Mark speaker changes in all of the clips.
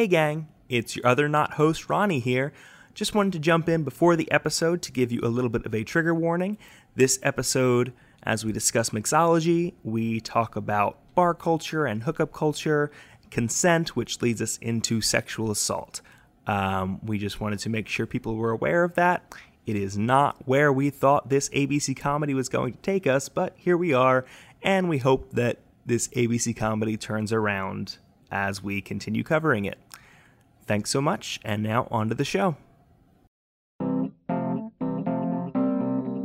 Speaker 1: Hey, gang, it's your other not host, Ronnie here. Just wanted to jump in before the episode to give you a little bit of a trigger warning. This episode, as we discuss mixology, we talk about bar culture and hookup culture, consent, which leads us into sexual assault. Um, we just wanted to make sure people were aware of that. It is not where we thought this ABC comedy was going to take us, but here we are, and we hope that this ABC comedy turns around as we continue covering it. Thanks so much, and now on to the show.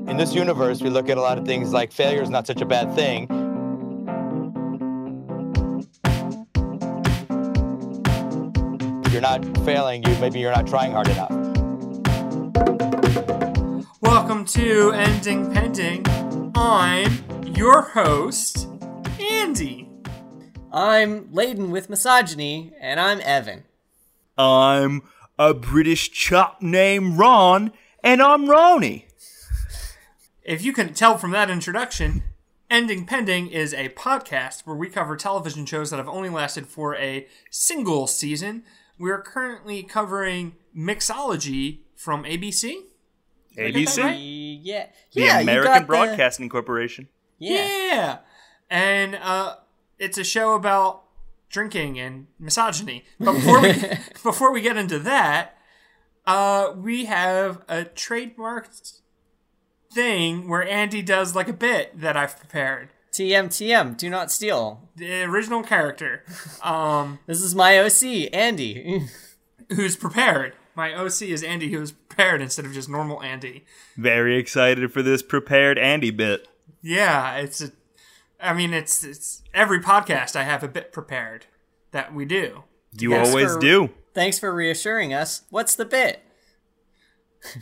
Speaker 2: In this universe, we look at a lot of things like failure is not such a bad thing. If you're not failing, you maybe you're not trying hard enough.
Speaker 3: Welcome to Ending Pending. I'm your host, Andy.
Speaker 4: I'm laden with misogyny, and I'm Evan.
Speaker 1: I'm a British chap named Ron, and I'm Ronnie.
Speaker 3: If you can tell from that introduction, Ending Pending is a podcast where we cover television shows that have only lasted for a single season. We are currently covering Mixology from ABC.
Speaker 1: ABC,
Speaker 3: right?
Speaker 4: Yeah,
Speaker 1: the
Speaker 4: yeah.
Speaker 1: American
Speaker 4: got the-
Speaker 1: Broadcasting Corporation.
Speaker 4: Yeah.
Speaker 3: Yeah. And uh, it's a show about drinking and misogyny. But before we before we get into that, uh, we have a trademarked thing where Andy does like a bit that I've prepared.
Speaker 4: TM TM. Do not steal.
Speaker 3: The original character, um,
Speaker 4: This is my OC, Andy.
Speaker 3: who's prepared. My OC is Andy, who is prepared instead of just normal Andy.
Speaker 1: Very excited for this prepared Andy bit.
Speaker 3: Yeah, it's a. I mean, it's it's every podcast I have a bit prepared that we do.
Speaker 1: You
Speaker 4: Yes,
Speaker 1: always
Speaker 4: for-
Speaker 1: do.
Speaker 4: Thanks for reassuring us. What's the bit?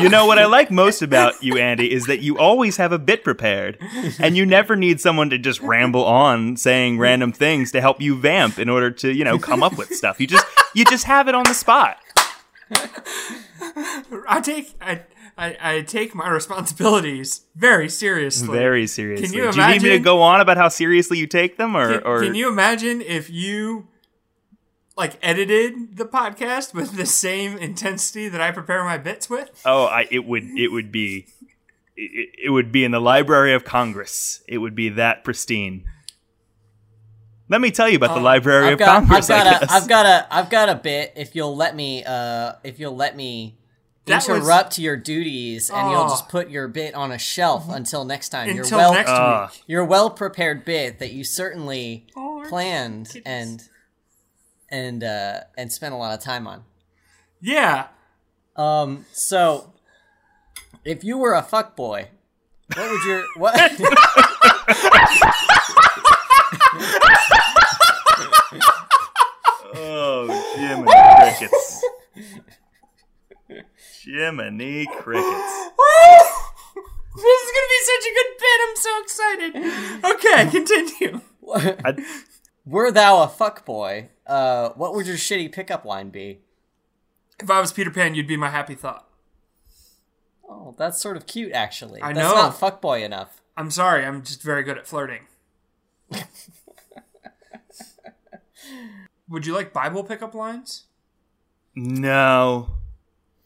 Speaker 1: You know what I like most about you, Andy, is that you always have a bit prepared, and you never need someone to just ramble on saying random things to help you vamp in order to, you know, come up with stuff. You just you just have it on the spot.
Speaker 3: I take I, I I take my responsibilities very seriously.
Speaker 1: Very seriously.
Speaker 3: Can you
Speaker 1: Do you need me to go on about how seriously you take them, or
Speaker 3: Can,
Speaker 1: or
Speaker 3: can you imagine if you like edited the podcast with the same intensity that I prepare my bits with?
Speaker 1: oh, I it would it would be it, it would be in the Library of Congress. It would be that pristine. Let me tell you about the Library
Speaker 4: I've
Speaker 1: of
Speaker 4: got,
Speaker 1: Congress.
Speaker 4: I've got
Speaker 1: I
Speaker 4: a,
Speaker 1: guess.
Speaker 4: I've got a, I've got a bit. If you'll let me, uh, if you'll let me
Speaker 3: That was-
Speaker 4: interrupt your duties, and you'll just put your bit on a shelf until next time.
Speaker 3: Until
Speaker 4: your well,
Speaker 3: next
Speaker 1: Ah.
Speaker 3: week.
Speaker 4: your well prepared bit that you certainly
Speaker 3: Oh,
Speaker 4: planned
Speaker 3: goodness.
Speaker 4: and and uh, and spent a lot of time on.
Speaker 3: Yeah.
Speaker 4: Um, so if you were a fuck boy, what would your what?
Speaker 1: Oh, Jiminy Crickets. Jiminy Crickets.
Speaker 3: this is gonna be such a good bit. I'm so excited. Okay, continue.
Speaker 1: I,
Speaker 4: were thou a fuck boy? Uh, what would your shitty pickup line be?
Speaker 3: If I was Peter Pan, you'd be my happy thought.
Speaker 4: Oh, that's sort of cute, actually.
Speaker 3: I
Speaker 4: that's
Speaker 3: know.
Speaker 4: not fuck boy enough.
Speaker 3: I'm sorry, I'm just very good at flirting. Would you like Bible pickup lines?
Speaker 1: no.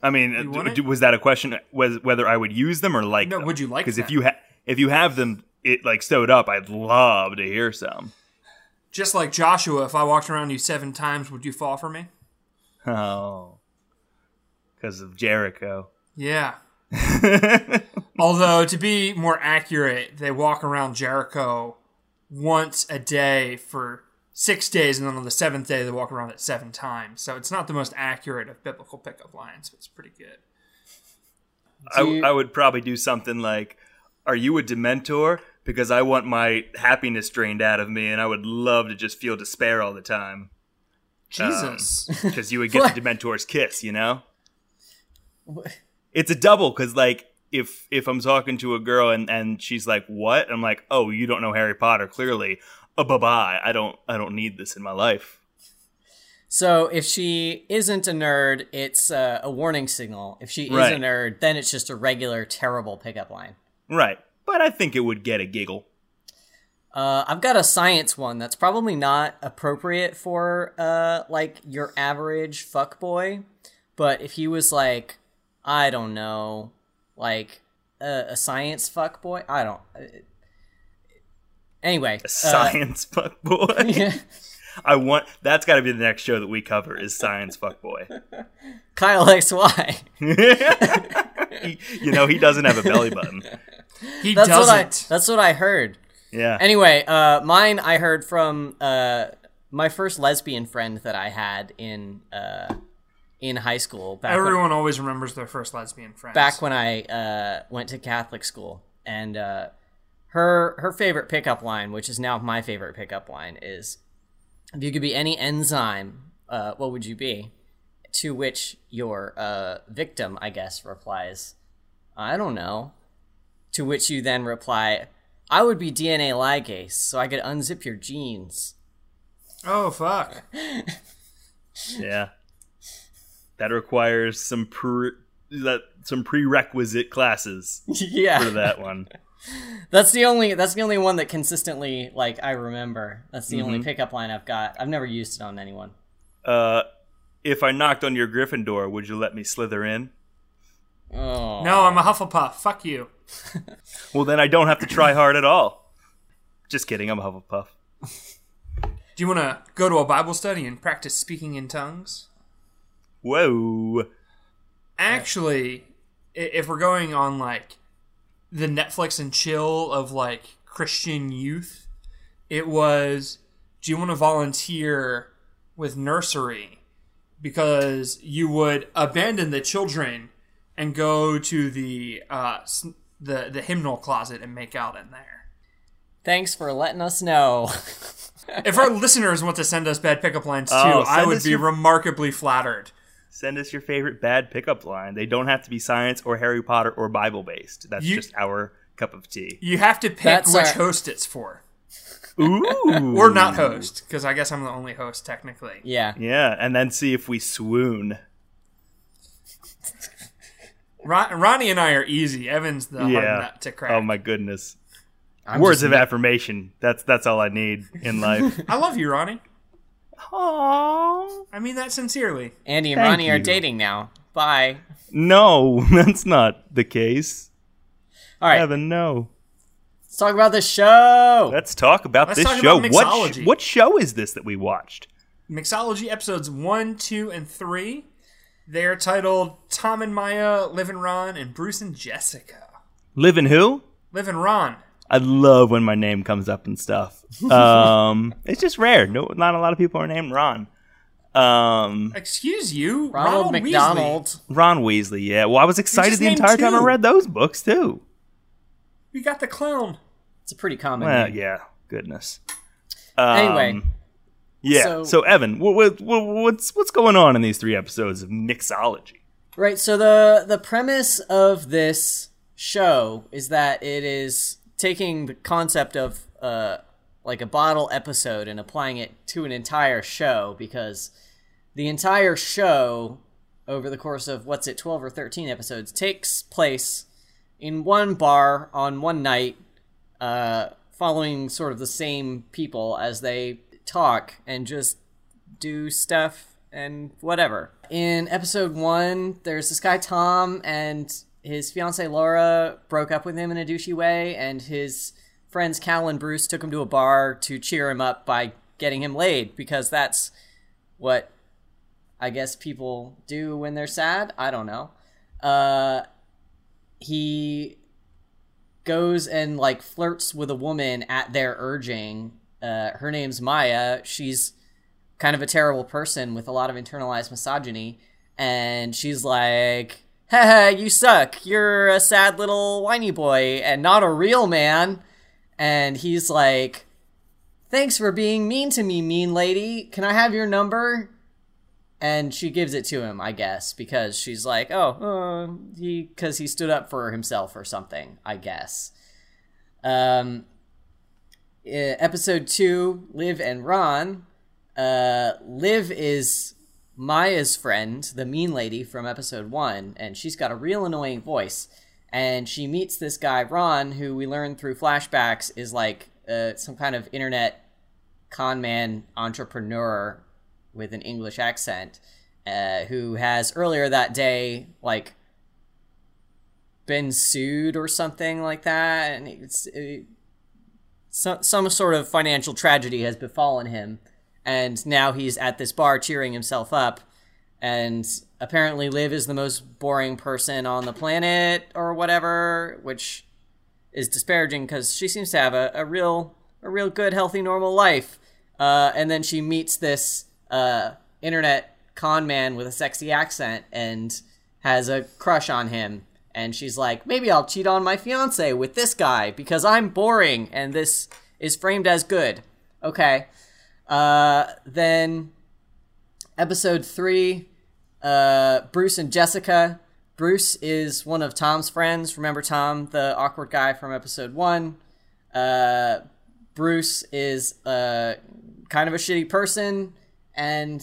Speaker 1: I mean, d- was that a question? Was whether I would use them or like?
Speaker 3: No, would you like
Speaker 1: Because if you ha- if you have them, it like sewed up, I'd love to hear some.
Speaker 3: Just like Joshua, if I walked around you seven times, would you fall for me?
Speaker 1: Oh, because of Jericho.
Speaker 3: Yeah. Although, to be more accurate, they walk around Jericho once a day for six days, and then on the seventh day, they walk around it seven times. So it's not the most accurate of biblical pickup lines, but it's pretty good.
Speaker 1: I,
Speaker 4: you-
Speaker 1: I would probably do something like, "Are you a Dementor?" Because I want my happiness drained out of me, and I would love to just feel despair all the time.
Speaker 3: Jesus.
Speaker 1: Um, because you would get the Dementor's kiss, you know. It's a double because, like, if if I'm talking to a girl and and she's like, "What?" I'm like, "Oh, you don't know Harry Potter, clearly." Uh, bye bye. I don't I don't need this in my life.
Speaker 4: So if she isn't a nerd, it's uh, a warning signal. If she is
Speaker 1: Right.
Speaker 4: a nerd, then it's just a regular terrible pickup line.
Speaker 1: Right. But I think it would get a giggle.
Speaker 4: Uh, I've got a science one that's probably not appropriate for uh like your average fuck boy, but if he was like, I don't know, like a, a science fuckboy, I don't. Uh, Anyway, uh,
Speaker 1: Science fuck boy. I want that's got to be the next show that we cover is Science fuck boy.
Speaker 4: Kyle XY.
Speaker 1: you know he doesn't have a belly button.
Speaker 3: He
Speaker 4: That's what I.
Speaker 3: doesn't.
Speaker 4: That's what I heard.
Speaker 1: Yeah.
Speaker 4: Anyway, uh, mine I heard from uh, my first lesbian friend that I had in uh, in high school. Back when,
Speaker 3: Everyone always remembers their first lesbian friend.
Speaker 4: back when I uh, went to Catholic school, and uh, her her favorite pickup line, which is now my favorite pickup line, is if you could be any enzyme, uh, what would you be? To which your uh, victim, I guess, replies, "I don't know." To which you then reply, "I would be DNA ligase, so I could unzip your genes."
Speaker 3: Oh fuck!
Speaker 1: Yeah. That requires some pre that some prerequisite classes
Speaker 4: yeah,
Speaker 1: for that one.
Speaker 4: That's the only that's the only one that consistently like I remember. That's the only pickup line I've got. I've never used it on anyone.
Speaker 1: Uh if I knocked on your Gryffindor, would you let me slither in?
Speaker 4: Oh.
Speaker 3: No, I'm a Hufflepuff. Fuck you.
Speaker 1: Well, then I don't have to try hard at all. Just kidding, I'm a Hufflepuff.
Speaker 3: Do you want to go to a Bible study and practice speaking in tongues?
Speaker 1: Whoa.
Speaker 3: Actually, if we're going on like the Netflix and chill of like Christian youth, it was do you want to volunteer with nursery? Because you would abandon the children and go to the uh, the the hymnal closet and make out in there.
Speaker 4: Thanks for letting us know.
Speaker 3: If our listeners want to send us bad pickup lines too,
Speaker 1: Oh,
Speaker 3: I would be
Speaker 1: your-
Speaker 3: remarkably flattered.
Speaker 1: Send us your favorite bad pickup line. They don't have to be science or Harry Potter or Bible based. That's
Speaker 3: You-
Speaker 1: just our cup of tea.
Speaker 3: You have to pick
Speaker 4: That's
Speaker 3: which
Speaker 4: our-
Speaker 3: host it's for.
Speaker 1: Ooh.
Speaker 3: or not host because I guess I'm the only host technically.
Speaker 4: yeah.
Speaker 1: Yeah, and then see if we swoon.
Speaker 3: Ron- Ronnie and I are easy. Evan's the hard nut to crack.
Speaker 1: Oh my goodness.
Speaker 4: I'm
Speaker 1: Words
Speaker 4: just-
Speaker 1: of affirmation. That's that's all I need in life.
Speaker 3: I love you, Ronnie.
Speaker 1: Aww.
Speaker 3: I mean that sincerely.
Speaker 4: Andy and
Speaker 1: Thank
Speaker 4: Ronnie are
Speaker 1: you.
Speaker 4: dating now. Bye.
Speaker 1: No, that's not the case.
Speaker 4: All right,
Speaker 1: Evan, no.
Speaker 4: let's talk about the show.
Speaker 1: Let's talk about
Speaker 3: Let's
Speaker 1: this
Speaker 3: talk
Speaker 1: show.
Speaker 3: about
Speaker 1: what sh- what show is this that we watched?
Speaker 3: Mixology episodes one, two, and three. They are titled Tom and Maya, Liv and Ron, and Bruce and Jessica.
Speaker 1: Liv and who?
Speaker 3: Liv and Ron.
Speaker 1: I love when my name comes up and stuff. Um, it's just rare. No, not a lot of people are named Ron. Um,
Speaker 3: Excuse you,
Speaker 4: Ronald,
Speaker 3: Weasley.
Speaker 4: McDonald.
Speaker 1: Ron Weasley. Yeah. Well, I was excited the
Speaker 3: named
Speaker 1: entire time I read those books too.
Speaker 3: We got the clown.
Speaker 4: It's a pretty common
Speaker 1: Well,
Speaker 4: name.
Speaker 1: yeah. Goodness. Um,
Speaker 4: Anyway,
Speaker 1: Yeah.
Speaker 4: so-
Speaker 1: So, Evan, what, what, what, what's what's going on in these three episodes of mixology?
Speaker 4: Right. So the the premise of this show is that it is taking the concept of uh like a bottle episode and applying it to an entire show because the entire show over the course of what's it 12 or 13 episodes takes place in one bar on one night uh following sort of the same people as they talk and just do stuff and whatever. In episode one, there's this guy Tom and his fiancee Laura broke up with him in a douchey way, and his friends Cal and Bruce took him to a bar to cheer him up by getting him laid because that's what I guess people do when they're sad. I don't know. Uh, he goes and like flirts with a woman at their urging. Uh, her name's Maya. She's kind of a terrible person with a lot of internalized misogyny, and she's like, "Haha, you suck. You're a sad little whiny boy and not a real man." And he's like, "Thanks for being mean to me, mean lady. Can I have your number?" And she gives it to him, I guess, because she's like, "Oh, uh, he because he stood up for himself or something." I guess. Um, episode two, Liv and Ron. Uh, Liv is Maya's friend, the mean lady from episode one, and she's got a real annoying voice. And she meets this guy, Ron, who we learn through flashbacks is like uh, some kind of internet con man entrepreneur with an English accent uh, who has earlier that day like been sued or something like that, and it's it, some some sort of financial tragedy has befallen him, and now he's at this bar cheering himself up, and apparently Liv is the most boring person on the planet or whatever, which is disparaging because she seems to have a, a real a real good healthy normal life, uh, and then she meets this uh, internet con man with a sexy accent and has a crush on him and she's like, maybe I'll cheat on my fiance with this guy because I'm boring and this is framed as good. Okay. Uh, then episode three, uh, Bruce and Jessica. Bruce is one of Tom's friends. Remember Tom, the awkward guy from episode one? Uh, Bruce is uh, kind of a shitty person and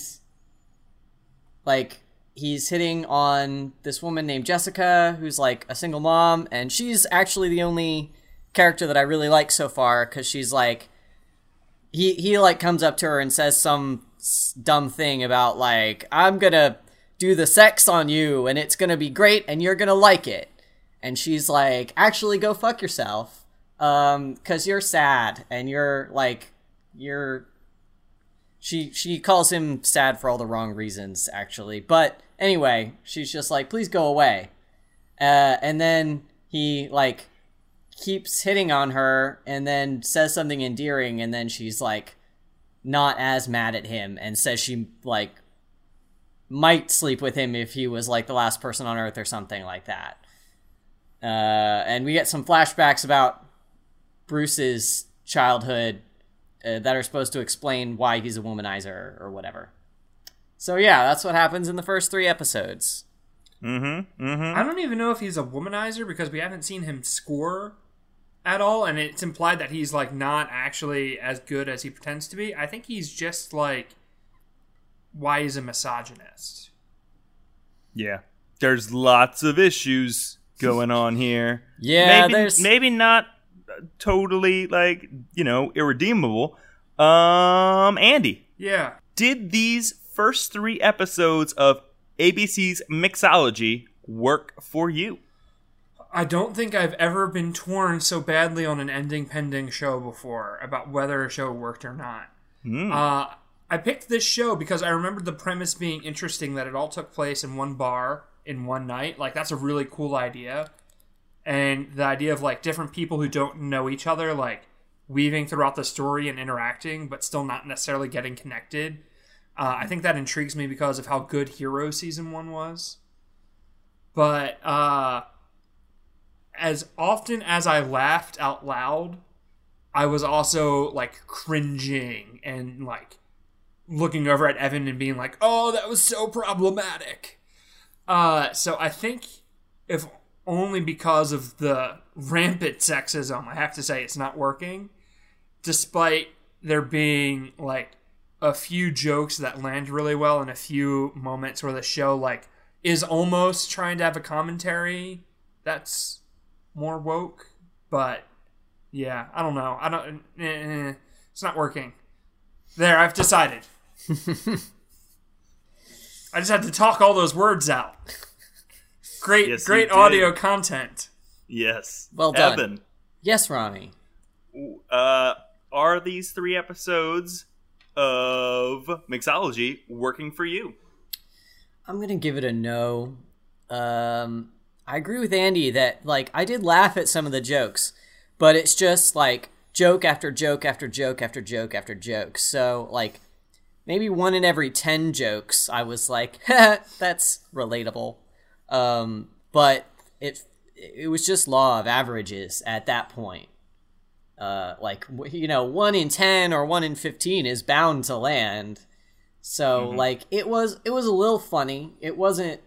Speaker 4: like he's hitting on this woman named Jessica, who's like a single mom, and she's actually the only character that I really like so far because she's like, he he like comes up to her and says some dumb thing about like I'm gonna do the sex on you and it's gonna be great and you're gonna like it, and she's like, actually go fuck yourself, um, cause you're sad and you're like you're she she calls him sad for all the wrong reasons actually. But anyway she's just like please go away. Uh, and then he like keeps hitting on her and then says something endearing and then she's like not as mad at him and says she like might sleep with him if he was like the last person on earth or something like that uh, and we get some flashbacks about bruce's childhood uh, that are supposed to explain why he's a womanizer or whatever. So yeah, that's what happens in the first three episodes.
Speaker 1: Mm-hmm. Mm-hmm.
Speaker 3: I don't even know if he's a womanizer because we haven't seen him score at all, and it's implied that he's like not actually as good as he pretends to be. I think he's just like why he's a misogynist.
Speaker 1: Yeah. There's lots of issues going on here.
Speaker 4: Yeah,
Speaker 1: maybe,
Speaker 4: there's-
Speaker 1: maybe not totally like you know irredeemable. Um, Andy,
Speaker 3: Yeah.
Speaker 1: did these first three episodes of ABC's Mixology work for you?
Speaker 3: I don't think I've ever been torn so badly on an ending pending show before about whether a show worked or not. Uh, I picked this show because I remembered the premise being interesting that it all took place in one bar in one night. Like, that's a really cool idea. And the idea of like different people who don't know each other, like weaving throughout the story and interacting, but still not necessarily getting connected. Uh, I think that intrigues me because of how good Hero season one was. But uh, as often as I laughed out loud, I was also like cringing and like looking over at Evan and being like, "Oh, that was so problematic." Uh, so I think if only because of the rampant sexism, I have to say it's not working, despite there being like a few jokes that land really well and a few moments where the show like is almost trying to have a commentary that's more woke, but yeah, I don't know. I don't. eh, eh, it's not working. There, I've decided. I just had to talk all those words out. Great,
Speaker 1: Yes, you
Speaker 3: great
Speaker 1: did.
Speaker 3: audio content.
Speaker 1: Yes.
Speaker 4: Well done.
Speaker 1: Evan,
Speaker 4: Yes, Ronnie.
Speaker 1: uh, are these three episodes of Mixology working for you?
Speaker 4: I'm gonna give it a no. Um, I agree with Andy that like I did laugh at some of the jokes, but it's just like joke after joke after joke after joke after joke. So like maybe one in every ten jokes, I was like, that's relatable. Um, but it it was just law of averages at that point. Uh, like you know, one in ten or one in fifteen is bound to land. So like it was it was a little funny. It wasn't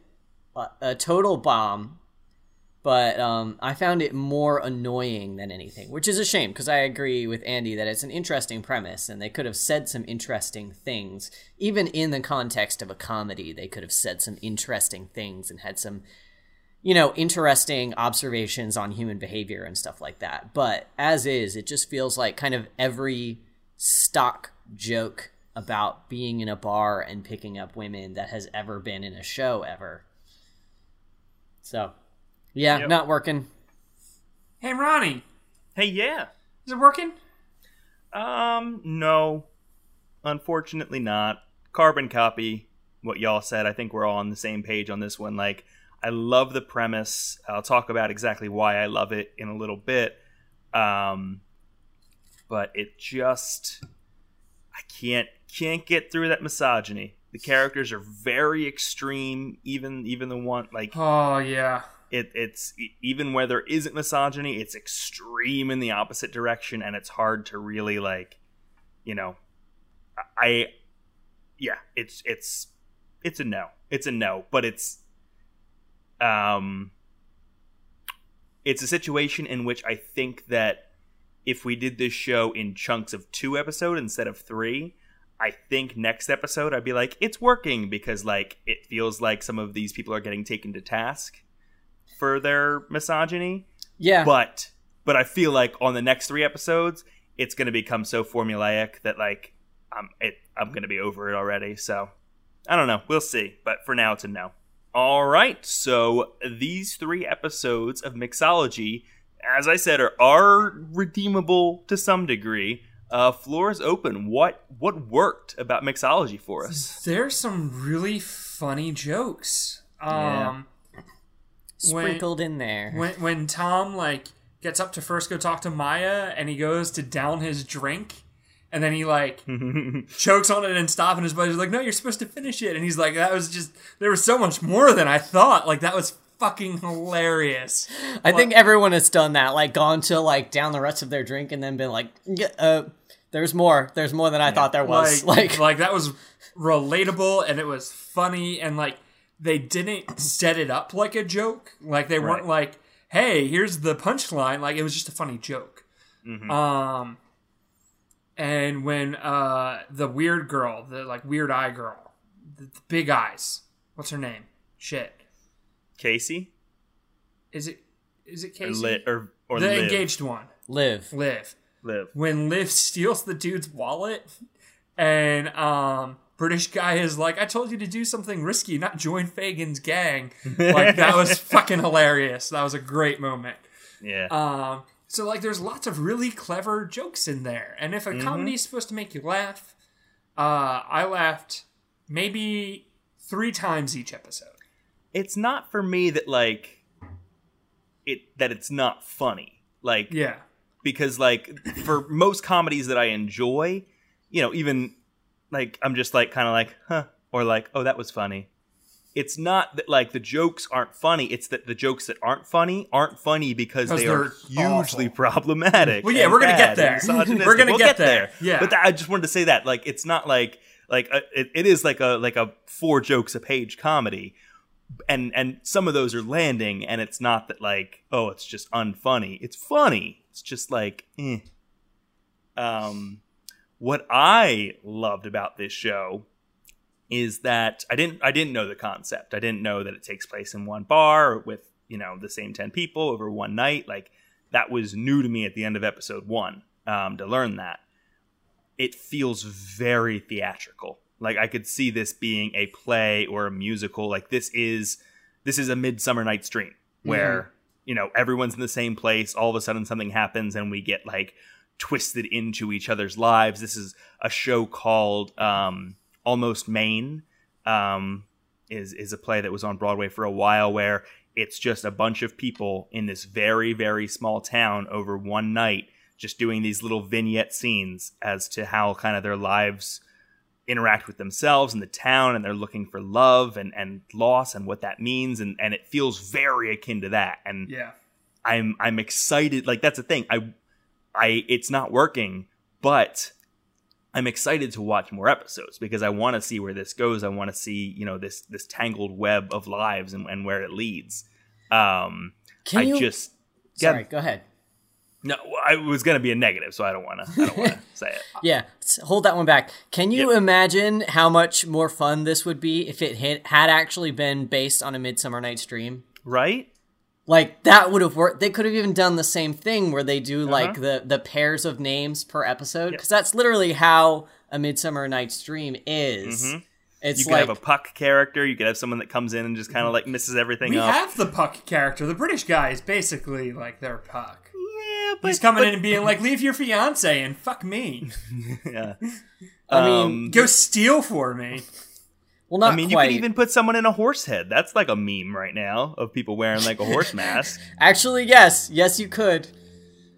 Speaker 4: a total bomb, but um, I found it more annoying than anything, which is a shame because I agree with Andy that it's an interesting premise and they could have said some interesting things. Even in the context of a comedy, they could have said some interesting things and had some, you know, interesting observations on human behavior and stuff like that. But as is, it just feels like kind of every stock joke about being in a bar and picking up women that has ever been in a show ever. So, yeah,
Speaker 1: Yep.
Speaker 4: not working.
Speaker 3: Hey, Ronnie,
Speaker 1: Hey, yeah.
Speaker 3: is it working?
Speaker 1: Um, no. Unfortunately not. Carbon copy what y'all said. I think we're all on the same page on this one. Like, I love the premise. I'll talk about exactly why I love it in a little bit. Um, but it just I can't can't get through that misogyny. The characters are very extreme, even even the one like
Speaker 3: Oh yeah.
Speaker 1: It it's even where there isn't misogyny it's extreme in the opposite direction and it's hard to really like you know i yeah it's it's it's a no. It's a no but it's um it's a situation in which i think that if we did this show in chunks of two episode instead of three i think next episode i'd be like it's working because like it feels like some of these people are getting taken to task for their misogyny.
Speaker 4: Yeah.
Speaker 1: but but i feel like on the next three episodes it's going to become so formulaic that like i'm it, i'm going to be over it already. So i don't know. We'll see. But for now it's a no all right. So these three episodes of mixology as i said are, are redeemable to some degree. Uh floor is open. What what worked about mixology for us?
Speaker 3: There's some really funny jokes.
Speaker 1: Yeah.
Speaker 4: Sprinkled in there.
Speaker 3: when when Tom like gets up to first go talk to Maya and he goes to down his drink and then he like chokes on it and stops and his buddy's like no you're supposed to finish it and he's like that was just there was so much more than I thought like that was fucking hilarious
Speaker 4: I think everyone has done that, like gone to like down the rest of their drink and then been like, "Yeah, uh, "There's more. There's more than I thought there was."
Speaker 3: like
Speaker 4: Like,
Speaker 3: like that was relatable and it was funny and like they didn't set it up like a joke. Like they weren't
Speaker 1: Right.
Speaker 3: like hey here's the punchline. Like it was just a funny joke. Um and when uh the weird girl the like weird eye girl the, the big eyes what's her name? Shit.
Speaker 1: Casey?
Speaker 3: Is it is it
Speaker 1: or
Speaker 3: Casey?
Speaker 1: lit or or
Speaker 3: the
Speaker 1: Liv
Speaker 3: engaged one.
Speaker 4: Liv.
Speaker 3: live
Speaker 1: live
Speaker 3: when Liv steals the dude's wallet and um British guy is like, I told you to do something risky, not join Fagin's gang. Like that was fucking hilarious. That was a great moment.
Speaker 1: yeah
Speaker 3: Um so like there's lots of really clever jokes in there. And if a comedy is supposed to make you laugh, uh I laughed maybe three times each episode.
Speaker 1: it's not for me that like it that it's not funny like
Speaker 3: Yeah.
Speaker 1: because like for most comedies that i enjoy you know even like i'm just like kind of like huh or like oh that was funny it's not that like the jokes aren't funny it's that the jokes that aren't funny aren't funny because they are hugely
Speaker 3: awful.
Speaker 1: problematic
Speaker 3: Well, yeah, we're gonna get there. We're gonna
Speaker 1: We'll
Speaker 3: get there. Yeah.
Speaker 1: but that, i just wanted to say that like it's not like like a, it, it is like a like a four jokes a page comedy and and some of those are landing and it's not that like oh it's just unfunny it's funny it's just like eh. um what i loved about this show is that i didn't i didn't know the concept i didn't know that it takes place in one bar with you know the same 10 people over one night like that was new to me at the end of episode one um, to learn that it feels very theatrical. Like I could see this being a play or a musical. Like this is this is a Midsummer Night's Dream where you know everyone's in the same place. All of a sudden something happens and we get like twisted into each other's lives. This is a show called um, Almost Maine. Um, is is a play that was on Broadway for a while where it's just a bunch of people in this very very small town over one night just doing these little vignette scenes as to how kind of their lives interact with themselves and the town and they're looking for love and, and loss and what that means and, and it feels very akin to that and
Speaker 3: Yeah.
Speaker 1: I'm I'm excited like that's the thing I I it's not working but I'm excited to watch more episodes because I want to see where this goes I want to see you know this this tangled web of lives and, and where it leads um
Speaker 4: Can
Speaker 1: I
Speaker 4: you?
Speaker 1: just
Speaker 4: Sorry,
Speaker 1: yeah,
Speaker 4: go ahead.
Speaker 1: no I was gonna be a negative so I don't want to I don't want to say it
Speaker 4: Yeah, hold that one back. Can you
Speaker 1: Yep.
Speaker 4: imagine how much more fun this would be if it had, had actually been based on a Midsummer Night's Dream?
Speaker 1: right
Speaker 4: Like that would have worked. They could have even done the same thing where they do
Speaker 1: Uh-huh.
Speaker 4: like the the pairs of names per episode because that's literally how a Midsummer Night's Dream is.
Speaker 1: Mhm.
Speaker 4: It's
Speaker 1: You could
Speaker 4: like
Speaker 1: have a puck character. You could have someone that comes in and just kind of like misses everything
Speaker 3: We
Speaker 1: up.
Speaker 3: have the Puck character. The British guy is basically like their Puck.
Speaker 1: yeah, but
Speaker 3: He's coming
Speaker 1: but-
Speaker 3: in and being like, "Leave your fiance and fuck me.
Speaker 1: Yeah.
Speaker 4: I mean,
Speaker 1: Um,
Speaker 3: Go steal for me."
Speaker 4: Well, not
Speaker 1: I mean,
Speaker 4: quite.
Speaker 1: you could even put someone in a horse head. That's like a meme right now of people wearing like a horse mask.
Speaker 4: Actually, yes, yes, you could.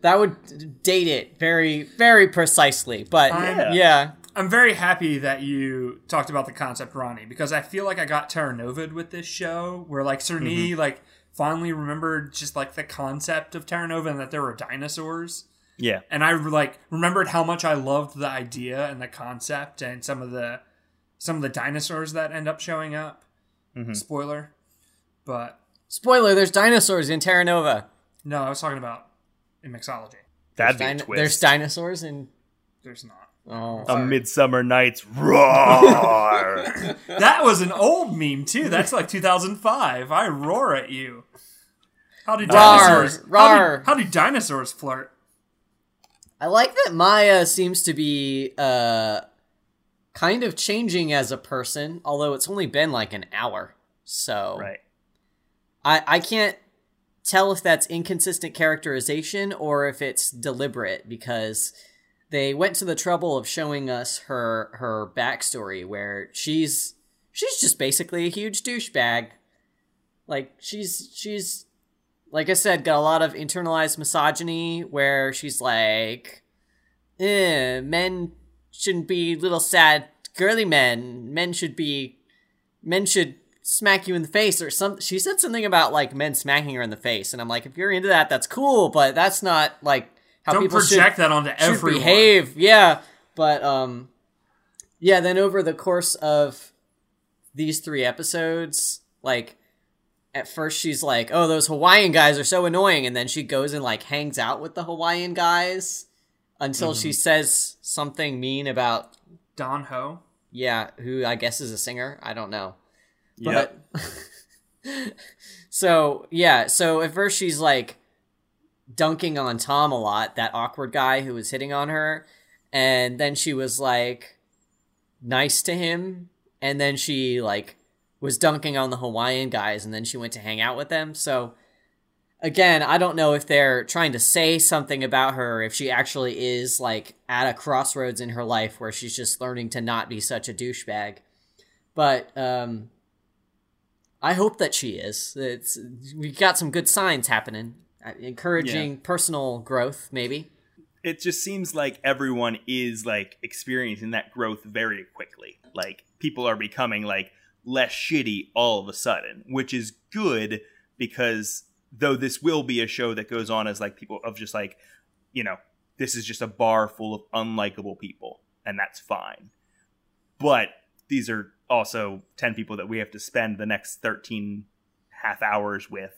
Speaker 4: That would date it very, very precisely. But
Speaker 3: I'm-
Speaker 4: yeah,
Speaker 3: I'm very happy that you talked about the concept, Ronnie, because I feel like I got Terra Nova'd with this show, where like Cerny mm-hmm. like finally remembered just like the concept of Terra Nova and that there were dinosaurs.
Speaker 1: Yeah.
Speaker 3: and I like remembered how much I loved the idea and the concept and some of the some of the dinosaurs that end up showing up. Spoiler, but
Speaker 4: spoiler: there's dinosaurs in Terra Nova.
Speaker 3: no, I was talking about in mixology.
Speaker 1: That'd be a
Speaker 4: Dino-
Speaker 1: twist.
Speaker 4: there's dinosaurs in.
Speaker 3: There's not.
Speaker 4: Oh,
Speaker 1: a Midsummer Night's Roar.
Speaker 3: That was an old meme too. That's like 2005. I roar at you. How do
Speaker 4: Rawr,
Speaker 3: dinosaurs? How do, how do dinosaurs flirt?
Speaker 4: I like that Maya seems to be uh kind of changing as a person, although it's only been like an hour. So
Speaker 1: right.
Speaker 4: I I can't tell if that's inconsistent characterization or if it's deliberate because they went to the trouble of showing us her her backstory where she's she's just basically a huge douchebag. Like she's she's like I said, got a lot of internalized misogyny where she's like, eh, men shouldn't be little sad girly men. Men should be men should smack you in the face or some she said something about like men smacking her in the face. And I'm like if you're into that that's cool but that's not like how
Speaker 3: Don't
Speaker 4: people
Speaker 3: project
Speaker 4: should,
Speaker 3: that onto everyone.
Speaker 4: behave. Yeah. But um yeah then over the course of these three episodes like at first she's like oh those hawaiian guys are so annoying. And then she goes and like hangs out with the hawaiian guys until she mm-hmm. says something mean about
Speaker 3: Don Ho.
Speaker 4: yeah who i guess is a singer i don't know
Speaker 1: Yep.
Speaker 4: but so yeah, so at first she's like dunking on Tom a lot, that awkward guy who was hitting on her, and then she was like nice to him, and then she like was dunking on the Hawaiian guys, and then she went to hang out with them. So again, I don't know if they're trying to say something about her, if she actually is like at a crossroads in her life where she's just learning to not be such a douchebag. But um I hope that she is. It's we got some good signs happening, uh, encouraging personal growth. Maybe.
Speaker 1: it just seems like everyone is like experiencing that growth very quickly. Like people are becoming like less shitty all of a sudden, which is good because though this will be a show that goes on as like people of just like, you know, this is just a bar full of unlikable people and that's fine. But these are also 10 people that we have to spend the next 13 half hours with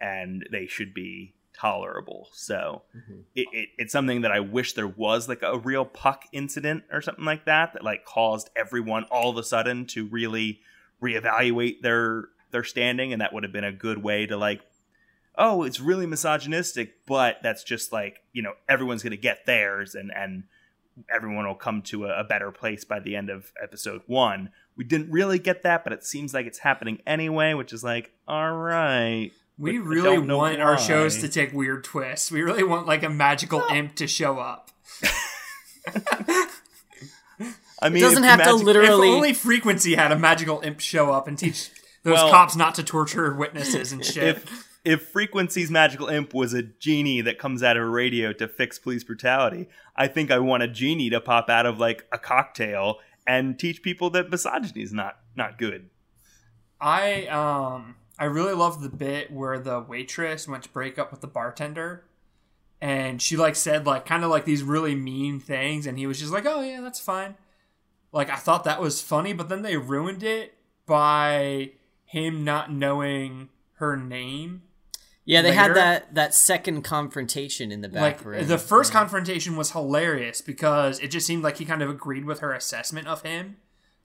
Speaker 1: and they should be tolerable. So mm-hmm. it, it, it's something that I wish there was like a real puck incident or something like that that like caused everyone all of a sudden to really reevaluate their their standing and that would have been a good way to like oh it's really misogynistic but that's just like you know everyone's gonna get theirs and and everyone will come to a, a better place by the end of episode one we didn't really get that but it seems like it's happening anyway which is like all right
Speaker 3: We really want our shows to take weird twists. We really want like a magical imp to show up.
Speaker 1: i mean
Speaker 4: it
Speaker 1: doesn't
Speaker 4: have to literally-
Speaker 3: If only Frequency had a magical imp show up and teach those
Speaker 1: Well-
Speaker 3: cops not to torture witnesses and shit.
Speaker 1: if if frequency's magical imp was a genie that comes out of a radio to fix police brutality i think i want a genie to pop out of like a cocktail and teach people that misogyny is not not good
Speaker 3: I um I really love the bit where the waitress went to break up with the bartender and she like said like kind of like these really mean things and he was just like, "Oh yeah, that's fine." Like I thought that was funny, but then they ruined it by him not knowing her name.
Speaker 4: Yeah, they had that that second confrontation in the back
Speaker 3: Like
Speaker 4: room.
Speaker 3: the first confrontation was hilarious because it just seemed like he kind of agreed with her assessment of him